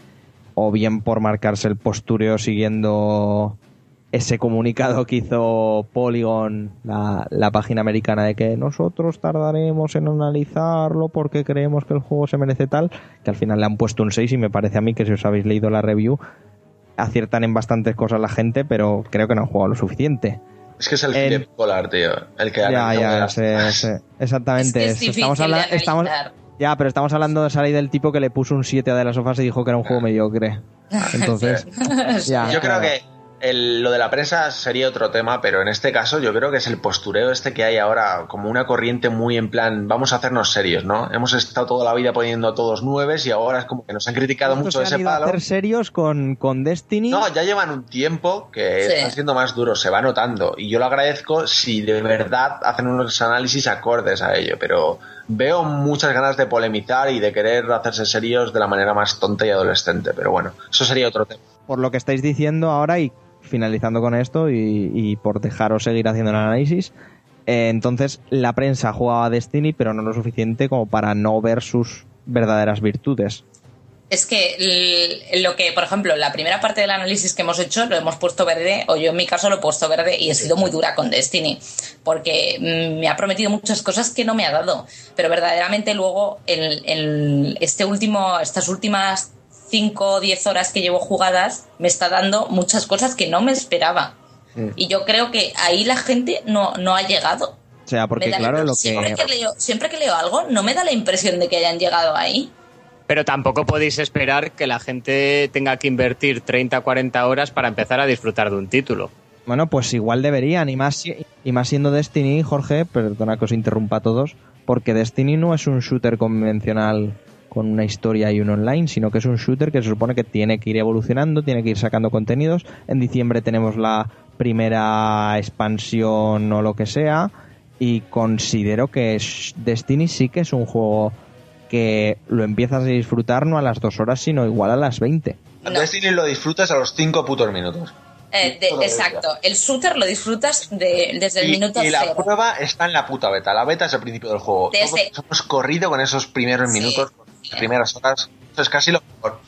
o bien por marcarse el postureo siguiendo ese comunicado que hizo Polygon, la, la página americana, de que nosotros tardaremos en analizarlo porque creemos que el juego se merece tal, que al final le han puesto un 6 y me parece a mí que si os habéis leído la review, aciertan en bastantes cosas la gente, pero creo que no han jugado lo suficiente. Es que es el Philip Collard, tío. El que Ya, ya, las- sé, sé. exactamente. Es que es estamos, difícil de habla- estamos, ya, pero estamos hablando de salir del tipo que le puso un 7 a de las sofás y dijo que era un juego mediocre. Entonces, ya, Yo creo que el- lo de la prensa sería otro tema, pero en este caso yo creo que es el postureo este que hay ahora, como una corriente muy en plan, vamos a hacernos serios, ¿no? Hemos estado toda la vida poniendo a todos nueves y ahora es como que nos han criticado mucho se han ese ido a palo. hacer serios con, con Destiny. No, ya llevan un tiempo que Sí. están siendo más duros, se va notando. Y yo lo agradezco si de verdad hacen unos análisis acordes a ello, pero veo muchas ganas de polemizar y de querer hacerse serios de la manera más tonta y adolescente. Pero bueno, eso sería otro tema. por lo que estáis diciendo ahora y finalizando con esto y, y por dejaros seguir haciendo el análisis, eh, entonces la prensa jugaba a Destiny pero no lo suficiente como para no ver sus verdaderas virtudes. Es que lo que, por ejemplo, la primera parte del análisis que hemos hecho lo hemos puesto verde, o yo en mi caso lo he puesto verde y he sido muy dura con Destiny, porque mm, me ha prometido muchas cosas que no me ha dado. Pero verdaderamente luego, el, el- este último, estas últimas 5 o 10 horas que llevo jugadas, me está dando muchas cosas que no me esperaba. Y yo creo que ahí la gente no, no ha llegado. O sea, porque claro, lo que... siempre que leo, siempre que leo algo, no me da la impresión de que hayan llegado ahí. Pero tampoco podéis esperar que la gente tenga que invertir 30 40 horas para empezar a disfrutar de un título. Bueno, pues igual deberían, y más, si- y más siendo Destiny, Jorge, perdona que os interrumpa a todos, porque Destiny no es un shooter convencional con una historia y un online, sino que es un shooter que se supone que tiene que ir evolucionando, tiene que ir sacando contenidos. En diciembre tenemos la primera expansión o lo que sea, y considero que es- Destiny sí que es un juego que lo empiezas a disfrutar no a las dos horas, sino igual a las 20. No. Destiny lo disfrutas a los cinco putos minutos. Eh, de- exacto. El shooter lo disfrutas de- desde el y, minuto y la cero. prueba está en la puta beta. La beta es el principio del juego. Desde- hemos corrido con esos primeros Sí. minutos, las primeras horas. Eso es casi lo mejor.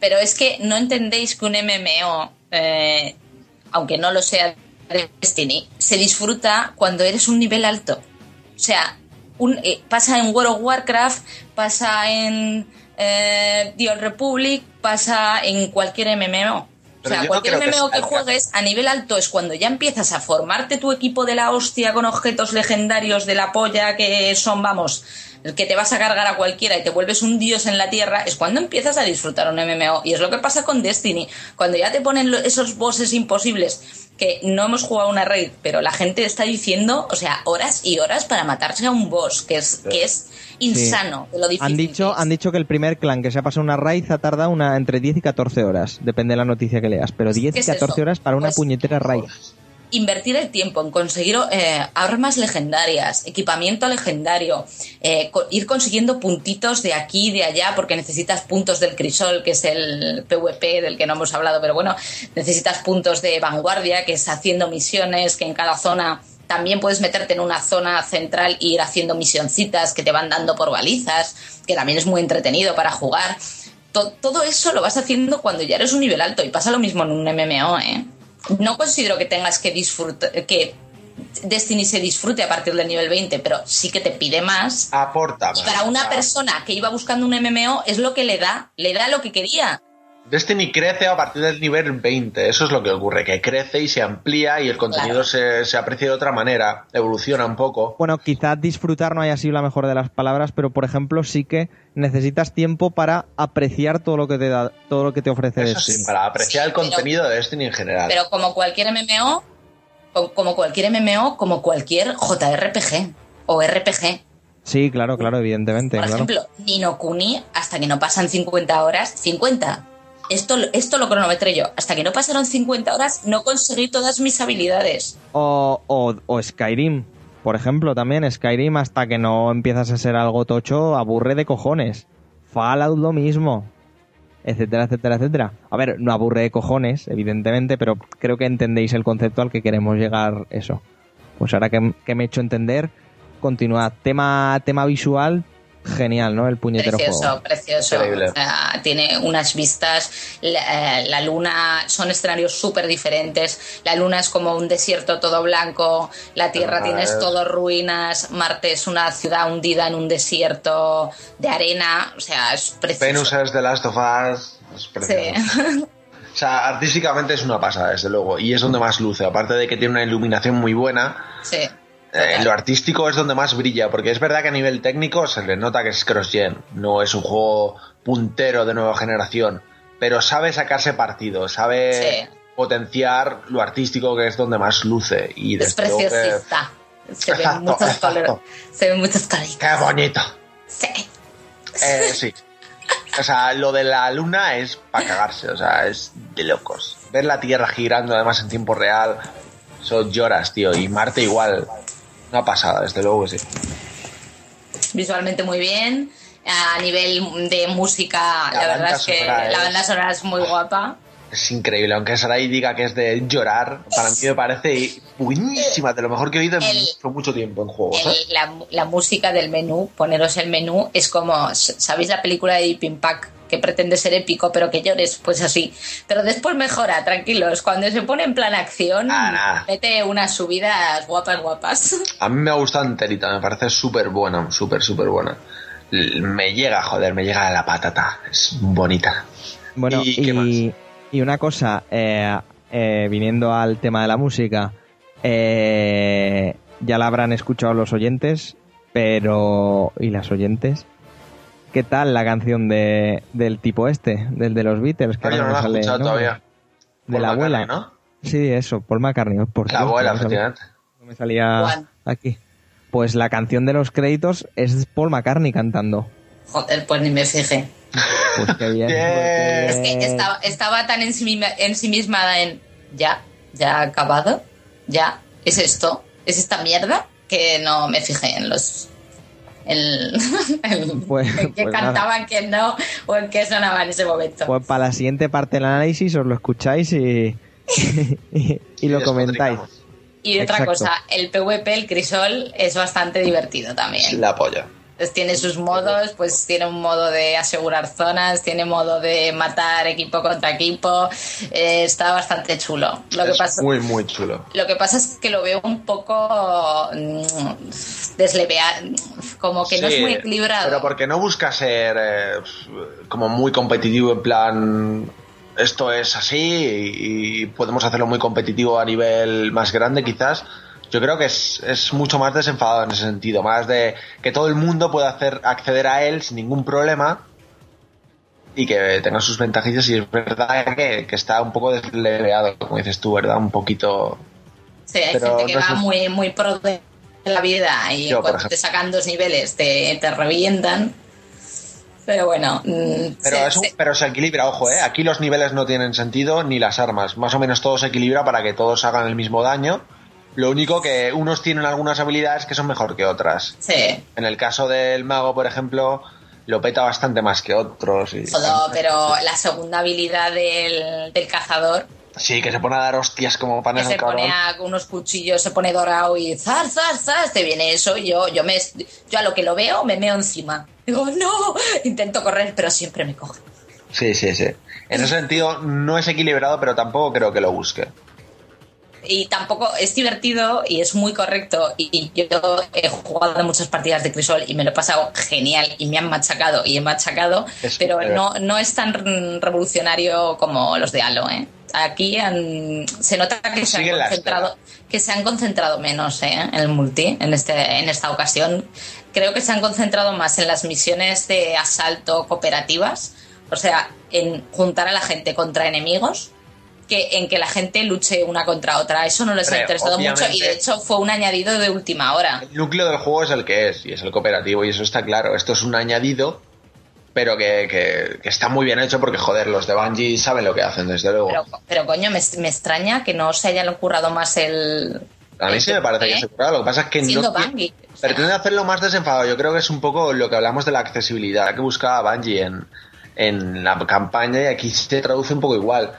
Pero es que no entendéis que un MMO, eh, aunque no lo sea de Destiny, se disfruta cuando eres un nivel alto. O sea, un, eh, pasa en World of Warcraft, pasa en eh, The Old Republic, pasa en cualquier MMO. O sea, no cualquier que MMO que, caso. juegues a nivel alto es cuando ya empiezas a formarte tu equipo de la hostia con objetos legendarios de la polla que son, vamos, que te vas a cargar a cualquiera y te vuelves un dios en la tierra, es cuando empiezas a disfrutar un MMO. Y es lo que pasa con Destiny. Cuando ya te ponen esos bosses imposibles que no hemos jugado una raid, pero la gente está diciendo, o sea, horas y horas para matarse a un boss, que es, que es insano lo difícil. Han dicho, han dicho que el primer clan que se ha pasado una raid ha tardado una, entre 10 y 14 horas, depende de la noticia que leas, pero 10 ¿Qué y es 14 eso? horas para una Pues- puñetera raid. Invertir el tiempo en conseguir eh, armas legendarias, equipamiento legendario, eh, ir consiguiendo puntitos de aquí y de allá, porque necesitas puntos del crisol, que es el PvP del que no hemos hablado, pero bueno, necesitas puntos de vanguardia, que es haciendo misiones, que en cada zona también puedes meterte en una zona central e ir haciendo misioncitas que te van dando por balizas, que también es muy entretenido para jugar. To- todo eso lo vas haciendo cuando ya eres un nivel alto y pasa lo mismo en un MMO, ¿eh? No considero que tengas que disfrutar, que Destiny se disfrute a partir del nivel 20, pero sí que te pide más. Aporta Y más. para una persona que iba buscando un MMO es lo que le da, le da lo que quería. Destiny crece a partir del nivel 20. Eso es lo que ocurre, que crece y se amplía y el contenido Claro. se, se aprecia de otra manera, evoluciona un poco. Bueno, quizás disfrutar no haya sido la mejor de las palabras, pero por ejemplo sí que necesitas tiempo para apreciar todo lo que te da, todo lo que te ofrece Eso Destiny. sí, para apreciar Sí, el pero- contenido de Destiny en general. Pero como cualquier MMO, co- como cualquier MMO, como cualquier JRPG o RPG. Sí, claro, claro, evidentemente, Por claro. ejemplo, Nino Kuni, hasta que no pasan 50 horas, 50. Esto, esto lo cronometré yo. Hasta que no pasaron 50 horas, no conseguí todas mis habilidades. O, o, Skyrim, por ejemplo, también Skyrim hasta que no empiezas a ser algo tocho, aburre de cojones. Fallout lo mismo, etcétera, etcétera, etcétera. A ver, no aburre de cojones, evidentemente, pero creo que entendéis el concepto al que queremos llegar eso. Pues ahora que, que me he hecho entender, continúa. Tema, tema visual, genial, ¿no? El puñetero Precioso, juego. precioso. Increíble. O sea, tiene unas vistas. La, eh, la luna son escenarios súper diferentes. La luna es como un desierto todo blanco. La tierra Ah, tienes es- todo ruinas. Marte es una ciudad hundida en un desierto de arena. O sea, es precioso. Venus es The Last of Us. Es precioso. Sí. O sea, artísticamente es una pasada, desde luego. Y es donde más luce. Aparte de que tiene una iluminación muy buena, sí. En lo artístico es donde más brilla. Porque es verdad que a nivel técnico se le nota que es cross-gen. No es un juego puntero de nueva generación. Pero sabe sacarse partido, sabe Sí. potenciar lo artístico que es donde más luce. Y Es que- preciosista. Se ven muchos colores. Se ven muchos colores. ¡Qué bonito! Sí. Eh, sí. O sea, lo de la luna es para cagarse, o sea, es de locos. Ver la Tierra girando además en tiempo real, eso lloras, tío. Y Marte igual. Una pasada, desde luego que sí. visualmente muy bien. A nivel de música, La la, verdad es que sonora la banda sonora es muy guapa. Es increíble, aunque Sarai diga que es de llorar, para mí me parece buenísima, de lo mejor que he oído en El- mucho, mucho tiempo en juegos. ¿eh? La, la música del menú, poneros el menú, es como, ¿sabéis la película de Deep Impact? que pretende ser épico, pero que llores, pues así. Pero después mejora, tranquilos. Cuando se pone en plan acción, Ah, mete unas subidas guapas, guapas. A mí me ha gustado enterita, me parece súper buena, súper, súper buena. Me llega, joder, me llega a la patata. Es bonita. Bueno, ¿Y qué más? Y, una cosa, eh, eh, viniendo al tema de la música, eh, ya la habrán escuchado los oyentes, pero... ¿Y las oyentes? ¿Qué tal la canción de, del tipo este, del de los Beatles? Que Ah, yo no la he escuchado todavía. De Paul la abuela. McCartney, ¿no? Sí, eso, Paul McCartney. Por La Dios, abuela, no me salía- efectivamente. no me salía aquí. Pues la canción de los créditos es Paul McCartney cantando. Joder, pues ni me fijé. Pues qué bien. Bien. pues Es qué que bien. estaba, estaba tan ensimismada en ya, ya ha acabado, ya, es esto, es esta mierda, que no me fijé en los. En, en- Pues- en qué pues nada. cantaban, qué no, o en qué sonaba en ese momento. Pues para la siguiente parte del análisis os lo escucháis y, y, y lo Y comentáis. y otra exacto. cosa, el PvP, el Crisol, es bastante divertido también. La polla. Pues tiene sus modos, pues tiene un modo de asegurar zonas, tiene modo de matar equipo contra equipo, eh, está bastante chulo. Lo que pasa muy, muy chulo. Lo que pasa es que lo veo un poco mm, desleveado, como que no es muy equilibrado. Pero porque no busca ser eh, como muy competitivo en plan esto es así y, y podemos hacerlo muy competitivo a nivel más grande quizás. Yo creo que es, es mucho más desenfadado en ese sentido, más de que todo el mundo pueda hacer acceder a él sin ningún problema y que tenga sus ventajillas y es verdad que, que está un poco desleveado, como dices tú, ¿verdad? Un poquito... Sí, hay pero gente que no va muy, muy pro de la vida y Yo, cuando te sacan dos niveles te, te revientan. Pero bueno, mm, Pero, se- es un- se- pero se equilibra, ojo, ¿eh? Aquí los niveles no tienen sentido ni las armas. Más o menos todo se equilibra para que todos hagan el mismo daño. Lo único que unos tienen algunas habilidades que son mejor que otras. sí, En el caso del mago, por ejemplo, lo peta bastante más que otros. Y... pero la segunda habilidad del, del cazador, Sí, que se pone a dar hostias como que panes se al cabrón. pone a unos cuchillos, se pone dorado y zas, zas, zas, te viene eso yo, yo, me, yo a lo que lo veo me meo encima. Digo, no, intento correr, pero siempre me coge. Sí, sí, sí. En ese sentido no es equilibrado, pero tampoco creo que lo busque. Y tampoco es divertido y es muy correcto y yo he jugado muchas partidas de Crisol y me lo he pasado genial y me han machacado y he machacado Es pero no, no es tan revolucionario como los de Halo ¿eh? aquí han- se nota que se, han concentrado, que se han concentrado menos ¿eh? en el multi en, este, en esta ocasión creo que se han concentrado más en las misiones de asalto cooperativas o sea en juntar a la gente contra enemigos que en que la gente luche una contra otra. Eso no les ha interesado mucho y de hecho fue un añadido de última hora. El núcleo del juego es el que es, y es el cooperativo, y eso está claro. Esto es un añadido, pero que, que- que está muy bien hecho porque, joder, los de Bungie saben lo que hacen, desde luego. Pero, pero coño, me, me extraña que no se hayan currado más el... A mí el sí me parece que ¿eh? se curra, lo que pasa es que no... ti- Bungie. o sea, Pretende hacerlo más desenfadado. Yo creo que es un poco lo que hablamos de la accesibilidad que buscaba Bungie en, en la campaña y aquí se traduce un poco igual.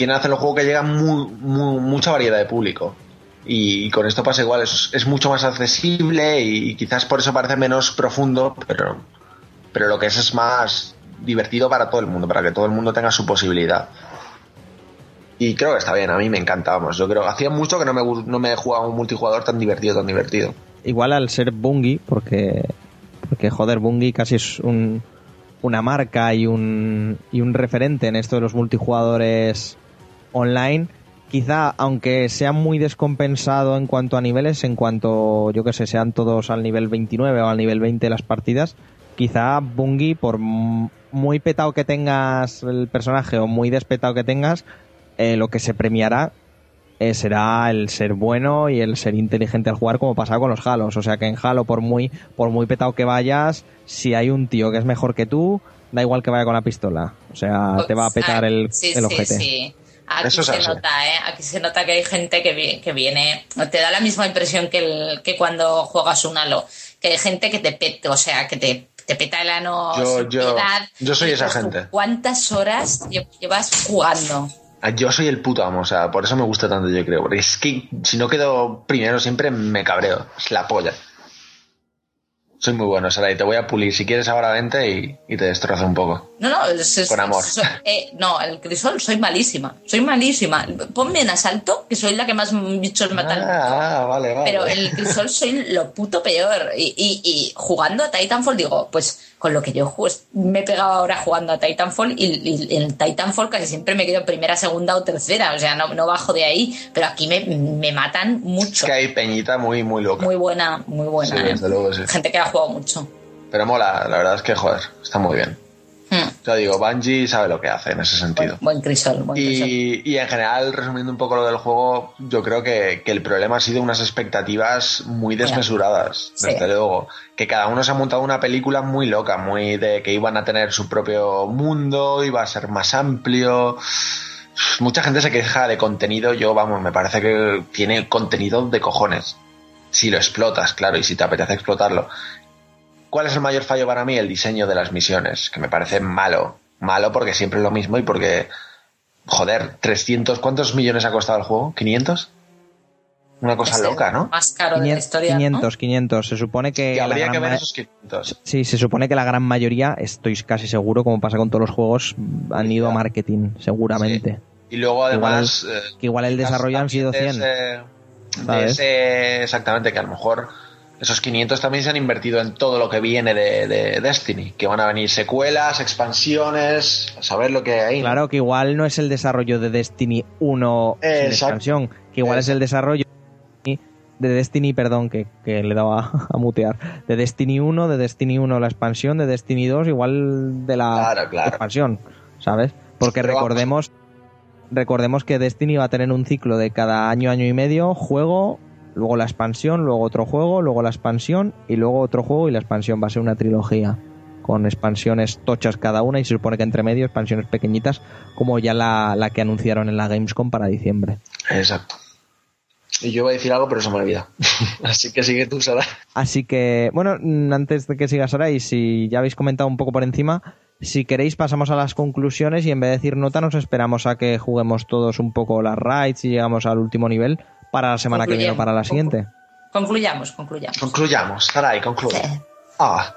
Quieren hacer un juego que llega muy, mucha variedad de público. Y, con esto pasa igual, es, mucho más accesible y, quizás por eso parece menos profundo, pero, pero lo que es es más divertido para todo el mundo, para que todo el mundo tenga su posibilidad. Y creo que está bien, a mí me encanta, vamos. Yo creo, hacía mucho que no me, no me he jugado un multijugador tan divertido, tan divertido. Igual al ser Bungie, porque, porque joder, Bungie casi es un, una marca y un, y un referente en esto de los multijugadores online. Quizá, aunque sea muy descompensado en cuanto a niveles, en cuanto, yo que sé, sean todos al nivel 29 o al nivel 20 las partidas, quizá Bungie, por muy petado que tengas el personaje o muy despetado que tengas, eh, lo que se premiará eh, será el ser bueno y el ser inteligente al jugar como pasaba con los Halos. O sea que en Halo, por muy, por muy petado que vayas, si hay un tío que es mejor que tú, da igual que vaya con la pistola. O sea, te va a petar el, sí, el sí, ojete. sí. Aquí Eso se nota, ¿eh? Aquí se nota que hay gente que, vi- que viene... Te da la misma impresión que, el, que cuando juegas un Halo. Que hay gente que te peta, o sea, que te, te peta el ano Yo- yo- piedad. yo soy esa gente. ¿Cuántas horas lle- llevas jugando? Ah, Yo soy el puto amo, o sea, por eso me gusta tanto, yo creo. Porque es que si no quedo primero siempre me cabreo. Es la polla. Soy muy bueno, Sara, y te voy a pulir. Si quieres ahora vente y, y te destrozo un poco. No, no, es- es- Con amor. eh, no, el crisol soy malísima. Soy malísima. Ponme en asalto, que soy la que más bichos mata. Ah, vale, vale. Pero el crisol soy lo puto peor. Y, y- y jugando a Titanfall, digo, pues con lo que yo juego, me he pegado ahora jugando a Titanfall y, en Titanfall casi siempre me quedo primera, segunda o tercera. O sea, no, no bajo de ahí. Pero aquí me, me matan Es mucho. que hay peñita muy, muy loca. Muy buena, muy buena. Sí, ¿eh? desde luego, sí. Gente que ha jugado mucho. Pero mola, la verdad es que, joder, está muy bien. Ya digo, Bungie sabe lo que hace en ese sentido. Buen crisol, buen crisol. Y, y en general, resumiendo un poco lo del juego, yo creo que, que el problema ha sido unas expectativas muy desmesuradas, Sí. desde luego. Que cada uno se ha montado una película muy loca, muy de que iban a tener su propio mundo, iba a ser más amplio. Mucha gente se queja de contenido, yo, vamos, me parece que tiene contenido de cojones. Si lo explotas, claro, y si te apetece explotarlo. ¿Cuál es el mayor fallo para mí? El diseño de las misiones, que me parece malo. Malo porque siempre es lo mismo y porque, joder, 300, ¿cuántos millones ha costado el juego? ¿500? Una cosa Es loca, ¿no? Más caro de la 500, historia. ¿no? 500, 500. Se supone que. Que la habría gran que ver esos 500. Sí, se supone que la gran mayoría, estoy casi seguro, como pasa con todos los juegos, han ido a marketing, seguramente. Y luego además... eh, Que igual el desarrollo han sido de 100. ese- de ese- exactamente, que a lo mejor esos 500 también se han invertido en todo lo que viene de, de Destiny, que van a venir secuelas, expansiones, a saber lo que hay. Claro que igual no es el desarrollo de Destiny 1 sin Exacto. expansión, que igual es el desarrollo de Destiny, perdón, que, que le daba a mutear, de Destiny 1, de Destiny 1 la expansión, de Destiny 2 igual de la Claro, claro. expansión, ¿sabes? Porque Pero vamos. recordemos recordemos que Destiny va a tener un ciclo de cada año, año y medio, juego, luego la expansión, luego otro juego, luego la expansión y luego otro juego y la expansión va a ser una trilogía con expansiones tochas cada una y se supone que entre medio expansiones pequeñitas como ya la, la que anunciaron en la Gamescom para diciembre. Exacto. Y yo iba a decir algo, pero se me olvida. Así que sigue tú, Sara. Así que, bueno, mm, antes de que sigas ahora y si ya habéis comentado un poco por encima, si queréis pasamos a las conclusiones y en vez de decir nota nos esperamos a que juguemos todos un poco las raids y llegamos al último nivel para la semana que viene o para la siguiente. Concluyamos, concluyamos. Concluyamos, Sarai, concluye. Sí. Ah,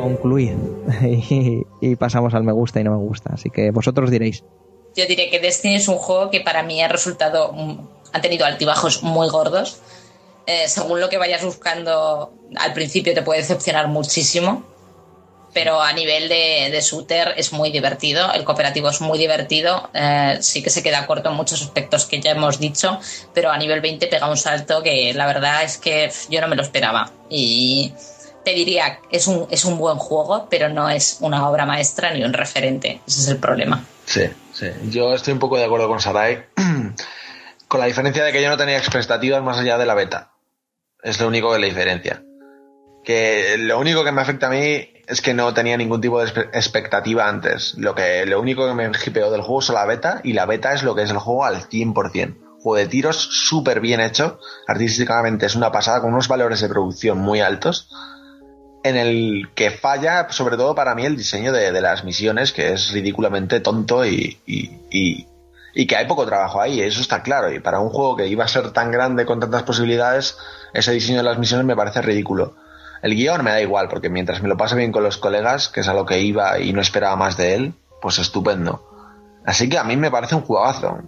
Concluid y, y pasamos al me gusta y no me gusta. Así que vosotros diréis. Yo diré que Destiny es un juego que para mí ha resultado, mm, ha tenido altibajos muy gordos. Eh, según lo que vayas buscando, al principio te puede decepcionar muchísimo, pero a nivel de, de shooter es muy divertido, el cooperativo es muy divertido, eh, sí que se queda corto en muchos aspectos que ya hemos dicho, pero a nivel 20 pega un salto que la verdad es que yo no me lo esperaba. Y te diría, es un, es un buen juego, pero no es una obra maestra ni un referente, ese es el problema. sí, sí. Yo estoy un poco de acuerdo con Sarai. con la diferencia de que yo no tenía expectativas más allá de la beta. Es lo único que la diferencia. Que lo único que me afecta a mí es que no tenía ningún tipo de expectativa antes. Lo que lo único que me hipeó del juego es la beta y la beta es lo que es el juego al 100%. Juego de tiros súper bien hecho, artísticamente es una pasada con unos valores de producción muy altos en el que falla sobre todo para mí el diseño de, de las misiones que es ridículamente tonto y, y- y- que hay poco trabajo ahí, eso está claro. Y para un juego que iba a ser tan grande con tantas posibilidades ese diseño de las misiones me parece ridículo. El guion me da igual porque mientras me lo pase bien con los colegas que es a lo que iba y no esperaba más de él pues estupendo. Así que a mí me parece un jugazo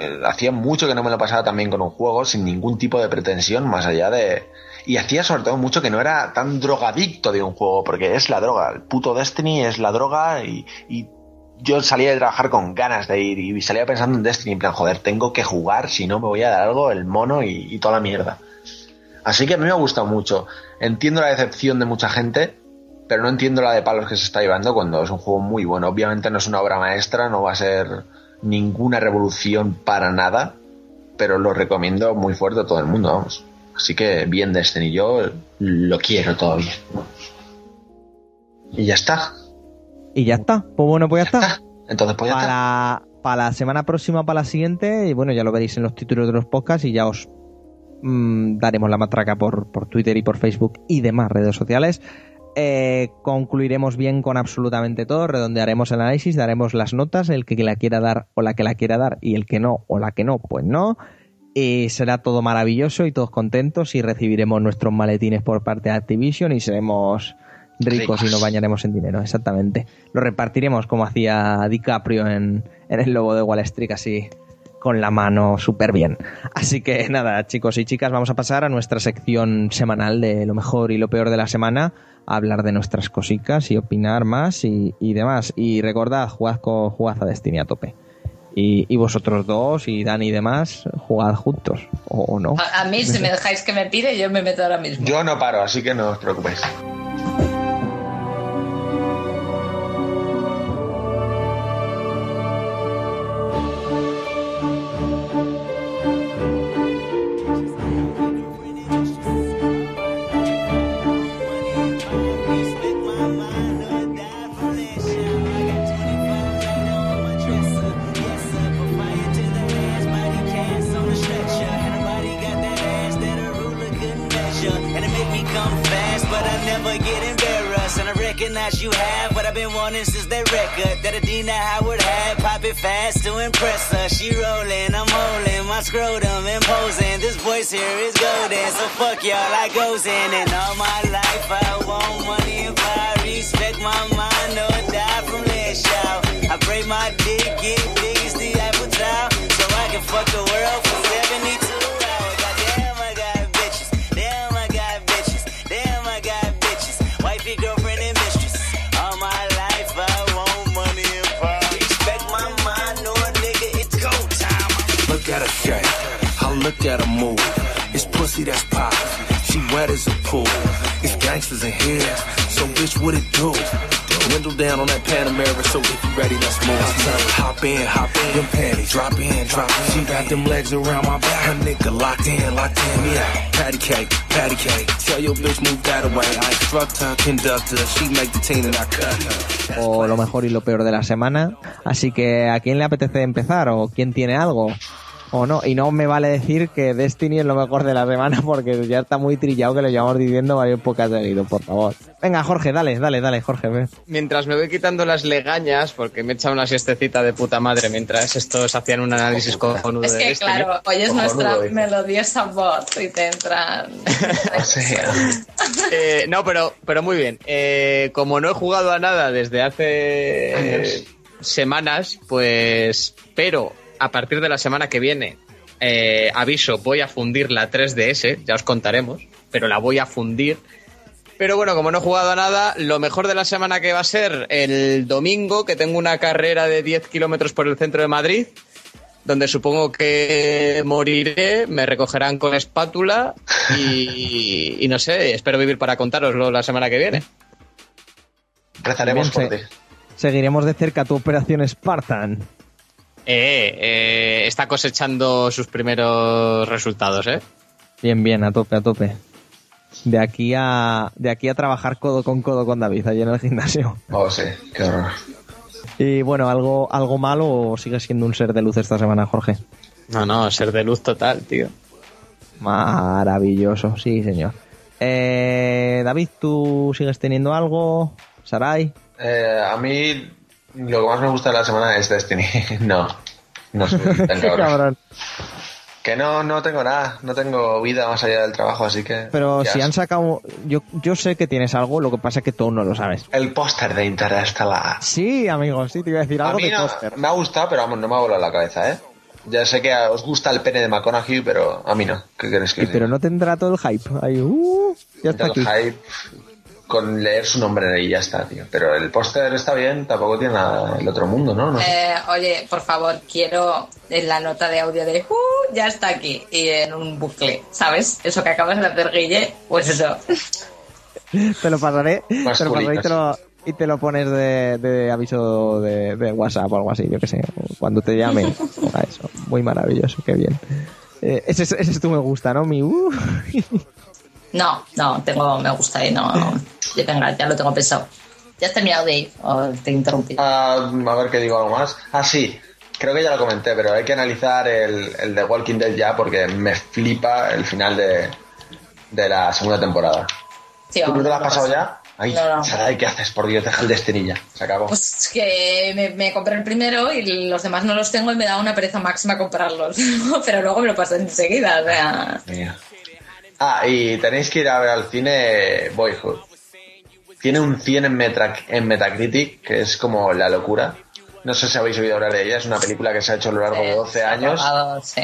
Eh, hacía mucho que no me lo pasaba también con un juego sin ningún tipo de pretensión más allá de y hacía sobre todo mucho que no era tan drogadicto de un juego porque es la droga el puto Destiny es la droga y, y yo salía de trabajar con ganas de ir y salía pensando en Destiny en plan joder tengo que jugar si no me voy a dar algo el mono y, y toda la mierda. Así que a mí me ha gustado mucho. Entiendo la decepción de mucha gente pero no entiendo la de palos que se está llevando cuando es un juego muy bueno. Obviamente no es una obra maestra no va a ser ninguna revolución para nada pero lo recomiendo muy fuerte a todo el mundo, vamos. Así que bien Destiny, yo lo quiero todavía. Y ya está. Y ya está. Pues bueno, pues ya está. Entonces pues ya está. Para, para la semana próxima, para la siguiente, y bueno, ya lo veréis en los títulos de los podcasts y ya os mm, daremos la matraca por, por Twitter y por Facebook y demás redes sociales. Eh, concluiremos bien con absolutamente todo, redondearemos el análisis, daremos las notas, el que la quiera dar o la que la quiera dar y el que no o la que no, pues no. Y será todo maravilloso y todos contentos y recibiremos nuestros maletines por parte de Activision y seremos ricos, y nos bañaremos en dinero, exactamente. Lo repartiremos como hacía DiCaprio en, en el Lobo de Wall Street, así con la mano súper bien. Así que nada, chicos y chicas, vamos a pasar a nuestra sección semanal de lo mejor y lo peor de la semana, a hablar de nuestras cositas y opinar más y, y demás. Y recordad, jugad, con, jugad a Destiny a tope. Y, y vosotros dos y Dani y demás, jugad juntos, o, o no. A, a mí, si me dejáis que me pire, yo me meto ahora mismo. Yo no paro, así que no os preocupéis. And recognize you have what I've been wanting since that record that Adina Howard had. Pop it fast to impress her. She rolling, I'm holding my scrotum imposing. This voice here is golden, so fuck y'all, I goes in. And all my life I want money and power. Respect my mind, or die from less shout. I pray my dick get I look at her move. It's pussy that's poppin'. She wet as a pool. It's gangsters in here. So bitch, what it do? Window down on that Panamera, so if you ready, let's move. Tell her, hop in, hop in, them panties, drop in, drop in. She got them legs around my back, her nigga locked in, locked in, yeah. Patty cake, patty cake. Tell your bitch move that away. I instruct her, conduct her. She make the teen and I cut her. o lo mejor y lo peor de la semana. Así que, ¿a quién le apetece empezar? ¿O quién tiene algo? ¿O no? Y no me vale decir que Destiny es lo mejor de la semana porque ya está muy trillado que lo llevamos diciendo varios pocas seguidos, por favor. Venga, Jorge, dale, dale, dale, Jorge. Mientras me voy quitando las legañas, porque me he echado una siestecita de puta madre mientras estos hacían un análisis cojonudo Es de que, Destiny. claro, oyes Cojonudo, nuestra dice. melodiosa voz y te entran. O sea, Eh, no, pero, pero muy bien. Eh, como no he jugado a nada desde hace Años. semanas, pues. Pero a partir de la semana que viene, eh, aviso, voy a fundir la 3DS, ya os contaremos, pero la voy a fundir. Pero bueno, como no he jugado a nada, lo mejor de la semana que va a ser el domingo, que tengo una carrera de 10 kilómetros por el centro de Madrid, donde supongo que moriré, me recogerán con espátula y, y no sé, espero vivir para contároslo la semana que viene. rezaremos ti. Seguiremos de cerca tu operación Spartan. Eh, eh, está cosechando sus primeros resultados, ¿eh? Bien, bien, a tope, a tope. De aquí a, de aquí a trabajar codo con codo con David allí en el gimnasio. Oh, sí, qué horror. Y bueno, ¿algo, algo malo o sigues siendo un ser de luz esta semana, Jorge? No, no, ser de luz total, tío. Maravilloso, sí, señor. Eh, David, ¿tú sigues teniendo algo? Sarai. Eh, a mí lo que más me gusta de la semana es Destiny. no, no soy tan Qué cabrón. cabrón. Que no, no tengo nada, no tengo vida más allá del trabajo, así que... Pero si han sacado... Yo, yo sé que tienes algo, lo que pasa es que tú no lo sabes. El póster de Interestelar. Sí, amigos, sí, te iba a decir A algo mí de no, póster. me ha gustado, pero vamos, no me ha volado la cabeza, ¿eh? Ya sé que os gusta el pene de McConaughey, pero a mí no. ¿Qué queréis que Sí, pero no tendrá todo el hype. Ahí, uh, ya está El aquí. hype con leer su nombre ahí ya está, tío. Pero el póster está bien, tampoco tiene nada el otro mundo, ¿no? Eh, oye, por favor, quiero en la nota de audio de uh, ya está aquí y en un bucle, ¿sabes? Eso que acabas de hacer, Guille, pues eso. Te lo pasaré, Más te lo pasaré y te lo, y te lo pones de, de aviso de, de WhatsApp o algo así, yo que sé, cuando te llame. a eso, muy maravilloso, qué bien. Eh, ese, es- ese es tu me gusta, ¿no? Mi uh. No, no, tengo, me gusta y no, venga, ya lo tengo pensado. ¿Ya has terminado de ir o te interrumpí? Ah, a ver qué digo algo más. Ah, sí. creo que ya lo comenté, pero hay que analizar el, el de Walking Dead ya porque me flipa el final de, de la segunda temporada. Sí, ¿Tú no te lo has pasado pasa. ya? Ay, No, no. Sarai, ¿qué haces? Por Dios, deja el Destiny ya. Se acabó. Pues que me, me compré el primero y los demás no los tengo y me da una pereza máxima comprarlos. Pero luego me lo paso enseguida, o sea. Mía. Ah, y tenéis que ir a ver al cine Boyhood. Tiene un 100 en, Metacritic, que es como la locura. No sé si habéis oído hablar de ella, es una película que se ha hecho a lo largo de 12 años sí.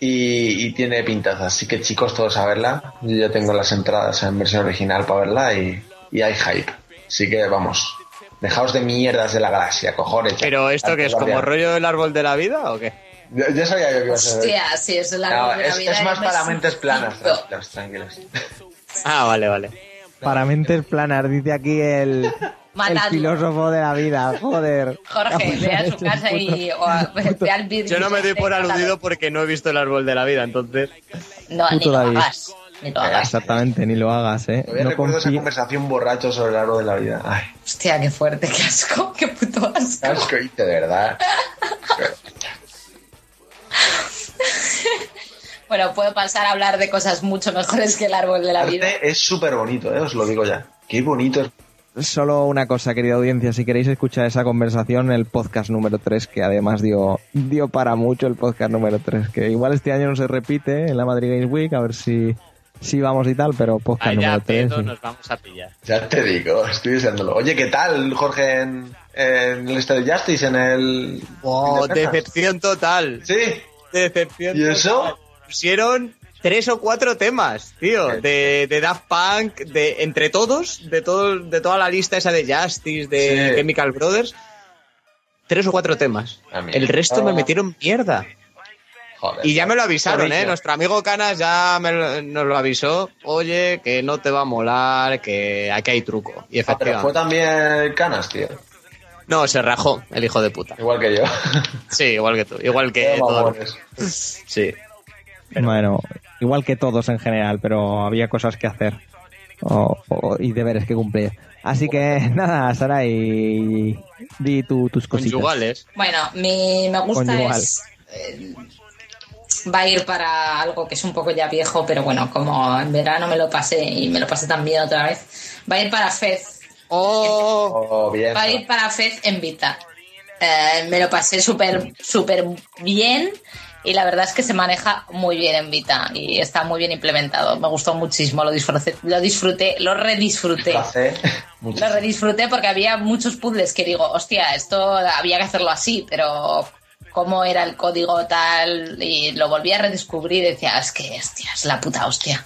y, y tiene pintaza. Así que chicos, todos a verla. Yo ya tengo las entradas en versión original para verla y, y hay hype. Así que vamos, dejaos de mierdas de la galaxia, cojones. Pero esto que es como rollo del árbol de la vida o qué? Ya, ya sabía yo que iba a ser. Hostia, sí, es la No, de la es, vida es más para me mentes planas, tranquilos, tranquilos. Ah, vale, vale. Para mentes planas, dice aquí el, filósofo de la vida. Joder. Jorge, ve a su casa y o a- ve al vídeo. Yo no me doy por aludido porque no he visto el árbol de la vida, entonces. No, ni lo hagas. Ni lo hagas. Exactamente, ni lo hagas, ¿eh? Todavía No recuerdo esa conversación borracho sobre el árbol de la vida. Ay, Hostia, qué fuerte, qué asco, qué puto asco. qué asco, y de verdad. Bueno, puedo pasar a hablar de cosas mucho mejores que el árbol de la vida. Arte es súper bonito, ¿eh? os lo digo ya. Qué bonito es. Solo una cosa, querida audiencia, si queréis escuchar esa conversación, el podcast número 3, que además dio, dio para mucho el podcast número 3, que igual este año no se repite en la Madrid Games Week, a ver si, si vamos y tal, pero podcast Allá, número 3. pedo, nos vamos a pillar. Ya te digo, estoy deseándolo. Oye, ¿qué tal, Jorge, en, en el Justice, en el... Oh, en decepción total. Sí, Decepción ¿Y eso? total. Pusieron tres o cuatro temas, tío, de, de Daft Punk, de entre todos, de todo, de toda la lista esa de Justice, de Sí. Chemical Brothers, tres o cuatro temas. El resto me metieron mierda. joder. Y ya me lo avisaron. ¿eh? Nuestro amigo Canas ya me lo- nos lo avisó. Oye, que no te va a molar, que aquí hay truco. Y Ah, pero fue efectivamente. también Canas, tío. No, se rajó el hijo de puta. Igual que yo. Sí, igual que tú. Igual que Qué todo. mamones. Sí. Bueno, igual que todos en general, pero había cosas que hacer o- o- y deberes que cumplir. Así que nada, Sara, y di tu- tus cositas. Conyugales. Bueno, mi me gusta Conyugal. es. eh, va a ir para algo que es un poco ya viejo, pero bueno, como en verano me lo pasé y me lo pasé también otra vez. Va a ir para Fez. Oh, Oh, bien. Va a ir para Fez en Vita. Eh, me lo pasé súper, súper bien y la verdad es que se maneja muy bien en Vita y está muy bien implementado. Me gustó muchísimo, lo disfruté, lo disfruté, lo redisfruté. Lo redisfruté porque había muchos puzzles que digo, hostia, esto había que hacerlo así, pero cómo era el código tal y lo volví a redescubrir y decía, es que, hostia, es la puta hostia.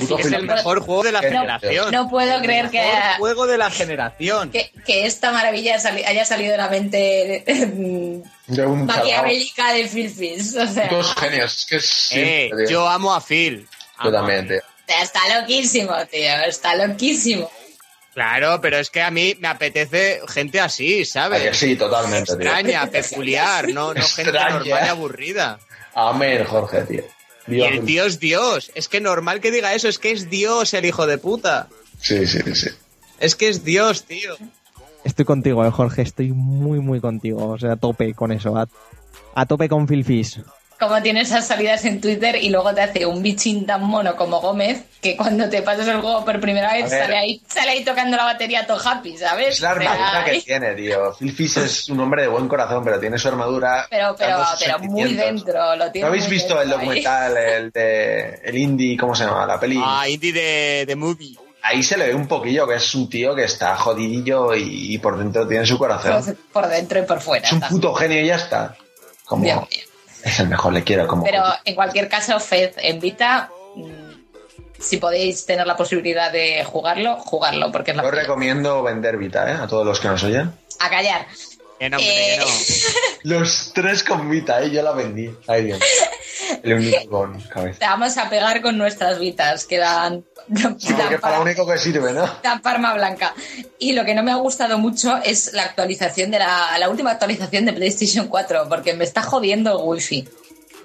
Puto Phil, es el no- mejor juego de la No, generación. No puedo creer que, Mejor juego de la generación. que, que esta maravilla sali- haya salido de la mente De un maquiavélica de Phil Fish. O sea, Dos genios. Es que es Eh, yo amo a Phil. Tío. está loquísimo, tío, está loquísimo. Claro, pero es que a mí me apetece gente así, que ¿sabes? Sí, totalmente, tío. Extraña, peculiar, no, no gente normal y aburrida. Amén, Jorge, tío. Y Dios. el tío es Dios. Es que normal que diga eso, es que es Dios el hijo de puta. Sí, sí, sí. Es que es Dios, tío. Estoy contigo, eh, Jorge, estoy muy, muy contigo. O sea, a tope con eso, a, a tope con Phil Fish. Como tiene esas salidas en Twitter y luego te hace un bichín tan mono como Gómez que cuando te pasas el juego por primera vez sale ahí, sale ahí tocando la batería todo happy, ¿sabes? Es la O sea, armadura que tiene, tío. Phil Fish es un hombre de buen corazón, pero tiene su armadura. Pero, pero, pero muy dentro, lo tiene ¿No habéis visto el documental, el de el indie, cómo se llama? La peli. Ah, indie de, de movie. Ahí se le ve un poquillo que es un tío que está jodidillo y, y por dentro tiene su corazón. Por, por dentro y por fuera. Es un puto genio y ya está. Como. Es el mejor, le quiero como. Pero en cualquier caso, Fed en Vita, mm, si podéis tener la posibilidad de jugarlo, jugarlo, porque es la Yo recomiendo vender Vita, ¿eh? A todos los que nos oyen. A callar. Que no, hombre, Eh, no. Los tres con Vita, ¿eh? Yo la vendí. Ay, Dios. El único con cabeza. Te vamos a pegar con nuestras vitas, que dan, Sí, porque es para lo único que sirve, ¿no? dan parma blanca. Y lo que no me ha gustado mucho es la actualización de la, la última actualización de PlayStation 4, porque me está jodiendo el wifi.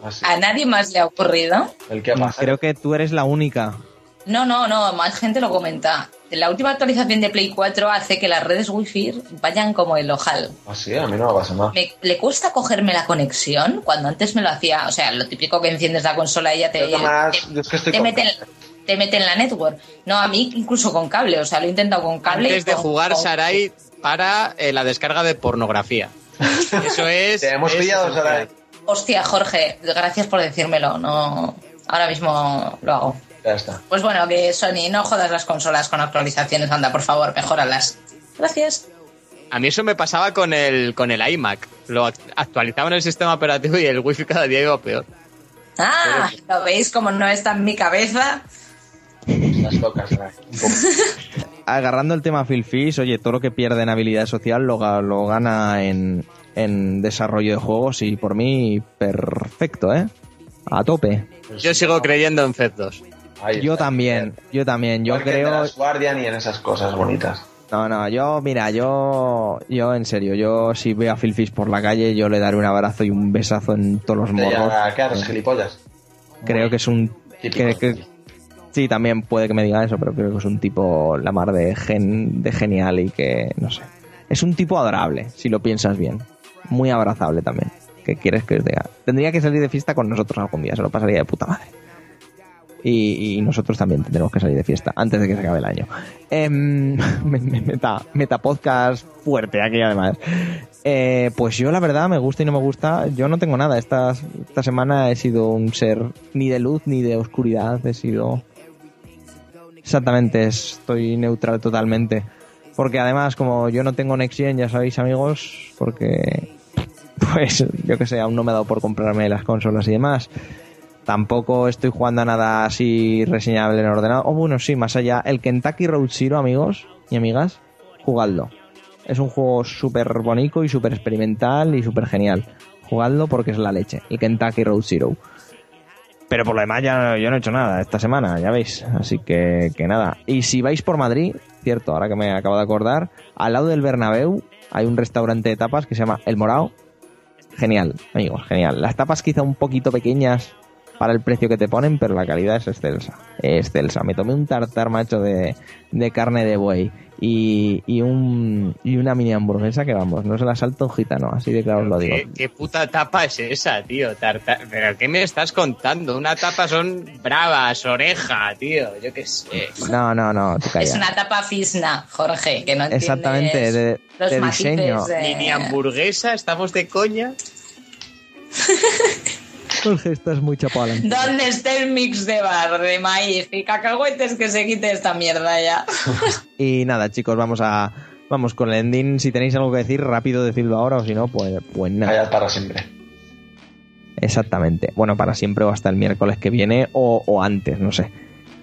Así. ¿A nadie más le ha ocurrido? El que pasa. Creo que tú eres la única. No, no, no, más gente lo comenta. La última actualización de Play 4 hace que las redes Wi-Fi vayan como el ojal. Así, a mí no me pasa nada. Me, le cuesta cogerme la conexión cuando antes me lo hacía. O sea, lo típico que enciendes la consola y ya te, nomás- te- es que estoy te con- mete, en- te mete en la network. No, a mí incluso con cable. O sea, lo he intentado con cable. y Antes de con- jugar, con- Sarai, para eh, la descarga de pornografía. Eso es. Te hemos pillado. Sarai. Hostia, Jorge, gracias por decírmelo. No, ahora mismo lo hago. Ya está. Pues bueno, que Sony, no jodas las consolas con actualizaciones, anda, por favor, mejóralas. Gracias. A mí eso me pasaba con el, con el iMac. Lo act- actualizaban el sistema operativo y el wifi cada día iba peor. Ah, ¿lo veis como no está en mi cabeza? Las locas. Agarrando el tema Phil Fish, oye, todo lo que pierde en habilidad social lo, lo gana en, en desarrollo de juegos y por mí, perfecto, ¿eh? A tope. Yo sigo creyendo en Fed 2. Ahí Yo está. también, yo también, yo Igual que en The creo... Last Guardian y en esas cosas bonitas. No, no, yo, mira, yo, yo en serio, yo si veo a Phil Fish por la calle, yo le daré un abrazo y un besazo en todos los morros. llama, ¿Qué haces, gilipollas? Creo que es un... Típico. que- que- sí, también puede que me diga eso, pero creo que es un tipo la mar de, gen, de genial y que, no sé. Es un tipo adorable, si lo piensas bien. Muy abrazable también. ¿Qué quieres que os diga? Tendría que salir de fiesta con nosotros algún día, se lo pasaría de puta madre. Y, y nosotros también tendremos que salir de fiesta antes de que se acabe el año. Em, me- me- meta, meta podcast fuerte aquí además. Eh, pues yo la verdad me gusta y no me gusta. Yo no tengo nada. Esta, esta semana he sido un ser ni de luz ni de oscuridad. He sido... Exactamente, estoy neutral totalmente. Porque además, como yo no tengo Next ya sabéis amigos, porque pues yo que sé, aún no me he dado por comprarme las consolas y demás. Tampoco estoy jugando a nada así reseñable en ordenador. O bueno, sí, más allá. El Kentucky Road Zero, amigos y amigas, jugadlo. Es un juego súper bonito y súper experimental y súper genial. Jugadlo porque es la leche. El Kentucky Road Zero. Pero por lo demás ya yo no he hecho nada esta semana, ya veis. Así que, que nada. Y si vais por Madrid, cierto, ahora que me acabo de acordar, al lado del Bernabéu hay un restaurante de tapas que se llama El Morao. Genial, amigos, genial. Las tapas quizá un poquito pequeñas para el precio que te ponen, pero la calidad es excelsa. Excelsa. Me tomé un tartar macho de, de carne de buey y, y, un, y una mini hamburguesa que vamos, no se la salta un gitano, así de claro os lo digo. ¿Qué, qué puta tapa es esa, tío? Tarta- ¿Pero qué me estás contando? Una tapa son bravas, oreja, tío. Yo qué sé. No, no, no, tú calla. Es una tapa fisna, Jorge, que no entiendes Exactamente, de, los de diseño. de- Mini hamburguesa, estamos de coña. Jorge, estás muy adelante. ¿Dónde está el mix de bar de maíz y cacahuetes que se quite esta mierda ya? Y nada, chicos, vamos a vamos con el ending. Si tenéis algo que decir, rápido decidlo ahora o si no, pues, pues nada. Allá para siempre. Exactamente. Bueno, para siempre o hasta el miércoles que viene o, o antes, no sé.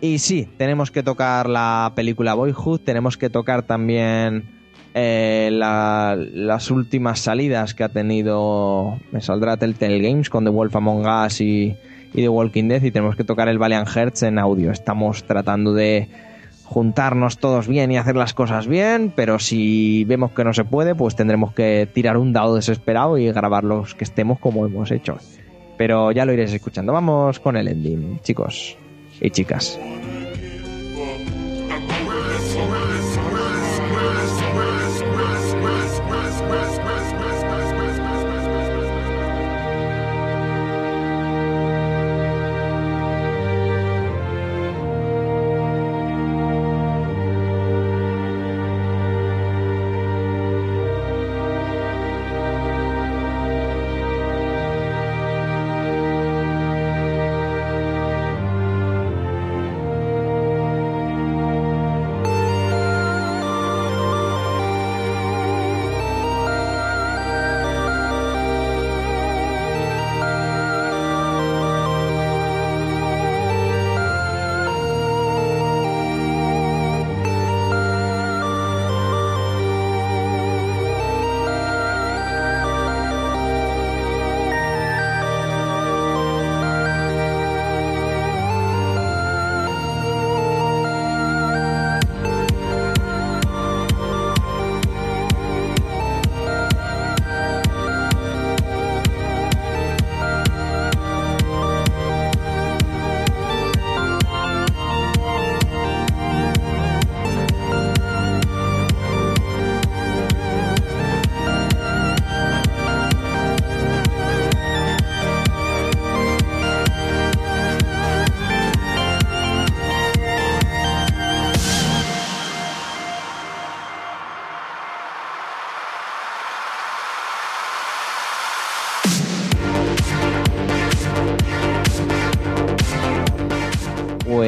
Y sí, tenemos que tocar la película Boyhood, tenemos que tocar también eh, la- las últimas salidas que ha tenido. Me saldrá Telltale Games con The Wolf Among Us y, y The Walking Dead y tenemos que tocar el Valiant Hearts en audio. Estamos tratando de juntarnos todos bien y hacer las cosas bien, pero si vemos que no se puede, pues tendremos que tirar un dado desesperado y grabar los que estemos como hemos hecho. Pero ya lo iréis escuchando. Vamos con el ending, chicos y chicas.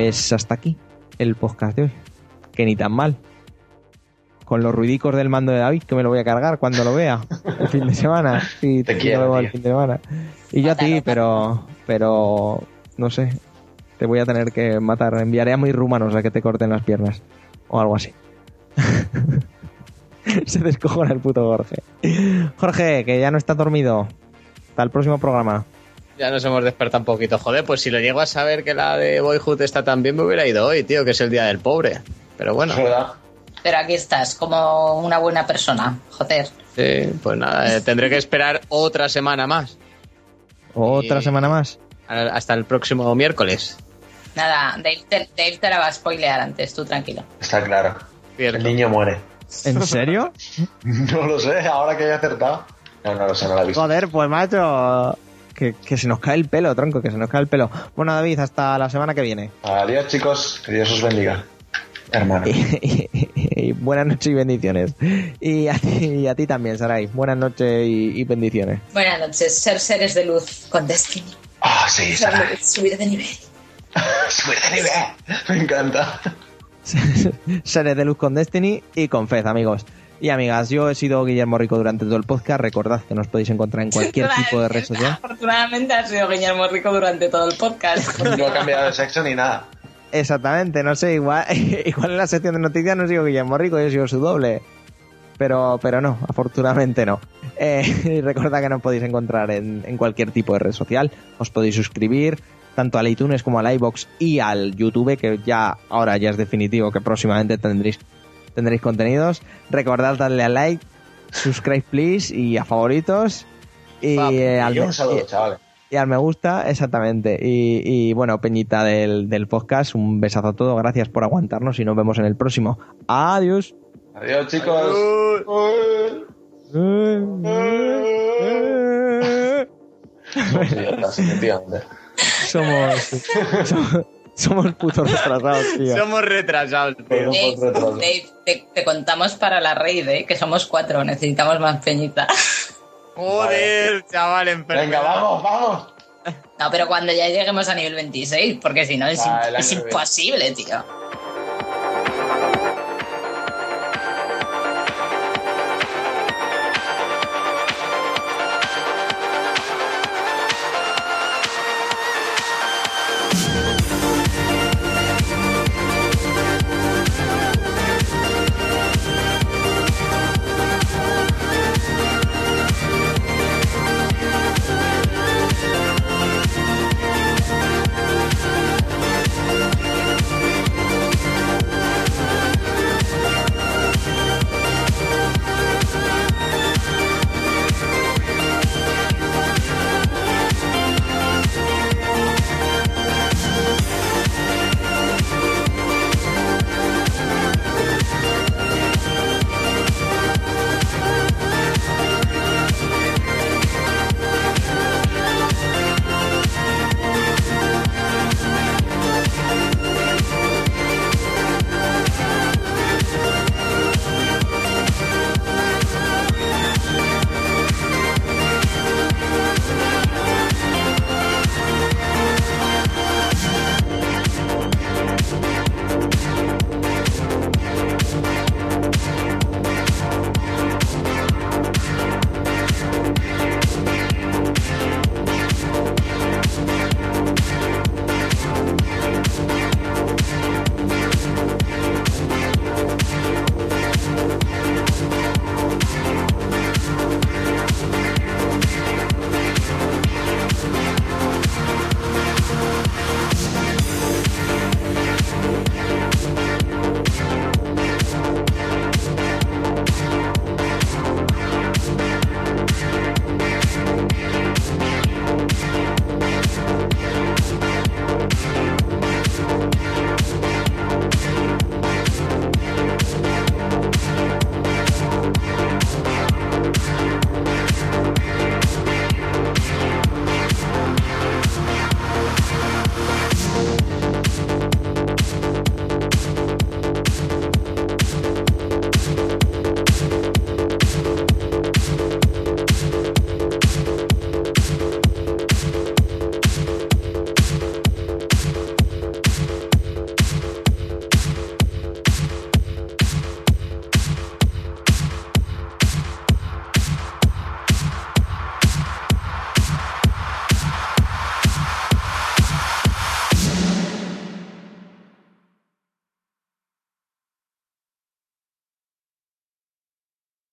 Pues hasta aquí el podcast de hoy. Que ni tan mal. Con los ruidicos del mando de David, que me lo voy a cargar cuando lo vea el fin de semana. Sí, Te quiero, el fin de semana. Y yo a ti, pero, pero no sé. Te voy a tener que matar. Enviaré a mis rumanos a que te corten las piernas. O algo así. Se descojona el puto Jorge. Jorge, que ya no está dormido. Hasta el próximo programa. Ya nos hemos despertado un poquito. Joder, pues si lo llego a saber que la de Boyhood está tan bien, me hubiera ido hoy, tío, que es el día del pobre. Pero bueno. Pero aquí estás, como una buena persona. Joder. sí, pues nada, eh, tendré que esperar otra semana más. Otra Y- semana más. Hasta el próximo miércoles. Nada, Dave te, Dave te la va a spoilear antes, tú tranquilo. Está claro. Cierto. El niño muere. ¿En serio? No lo sé, ahora que he acertado. No, no lo sé, no lo he visto. Joder, pues macho. Que, que se nos cae el pelo, tronco, que se nos cae el pelo. Bueno, David, hasta la semana que viene. Adiós, chicos. Que Dios os bendiga. Hermano. Y, y buenas noches y bendiciones. Y a ti, y a ti también, Sarai. Buenas noches y, y bendiciones. Buenas noches, ser seres de luz con Destiny. Ah, sí, Sara. Subir de nivel. Subir de nivel. Me encanta. Seres de luz con Destiny y con Fez, amigos. Y amigas, yo he sido Guillermo Rico durante todo el podcast. Recordad que nos podéis encontrar en cualquier tipo de red social. Afortunadamente ha sido Guillermo Rico durante todo el podcast. No he cambiado de sexo ni nada. Exactamente, no sé, igual, igual en la sección de noticias no sigo Guillermo Rico, yo sigo su doble. Pero, pero no, afortunadamente no. Eh, y recordad que nos podéis encontrar en, en cualquier tipo de red social. Os podéis suscribir tanto al iTunes como al iBox y al YouTube, que ya ahora ya es definitivo que próximamente tendréis, tendréis contenidos. Recordad darle a like, subscribe please y a favoritos. Y, eh, al Y me- un saludo, y- chavales. y al me gusta, exactamente. Y, y, bueno, Peñita del, del podcast, un besazo a todos, gracias por aguantarnos y nos vemos en el próximo. Adiós. Adiós, chicos. Efectivamente. Somos, somos, somos putos retrasados, tío. Somos retrasados, tío. Dave, Dave, te, te contamos para la raid, ¿eh? que somos cuatro, necesitamos más peñita. Joder, chaval, enfermo. Venga, vamos, vamos. No, pero cuando ya lleguemos a nivel 26, porque si no es, Ah, imposible, tío.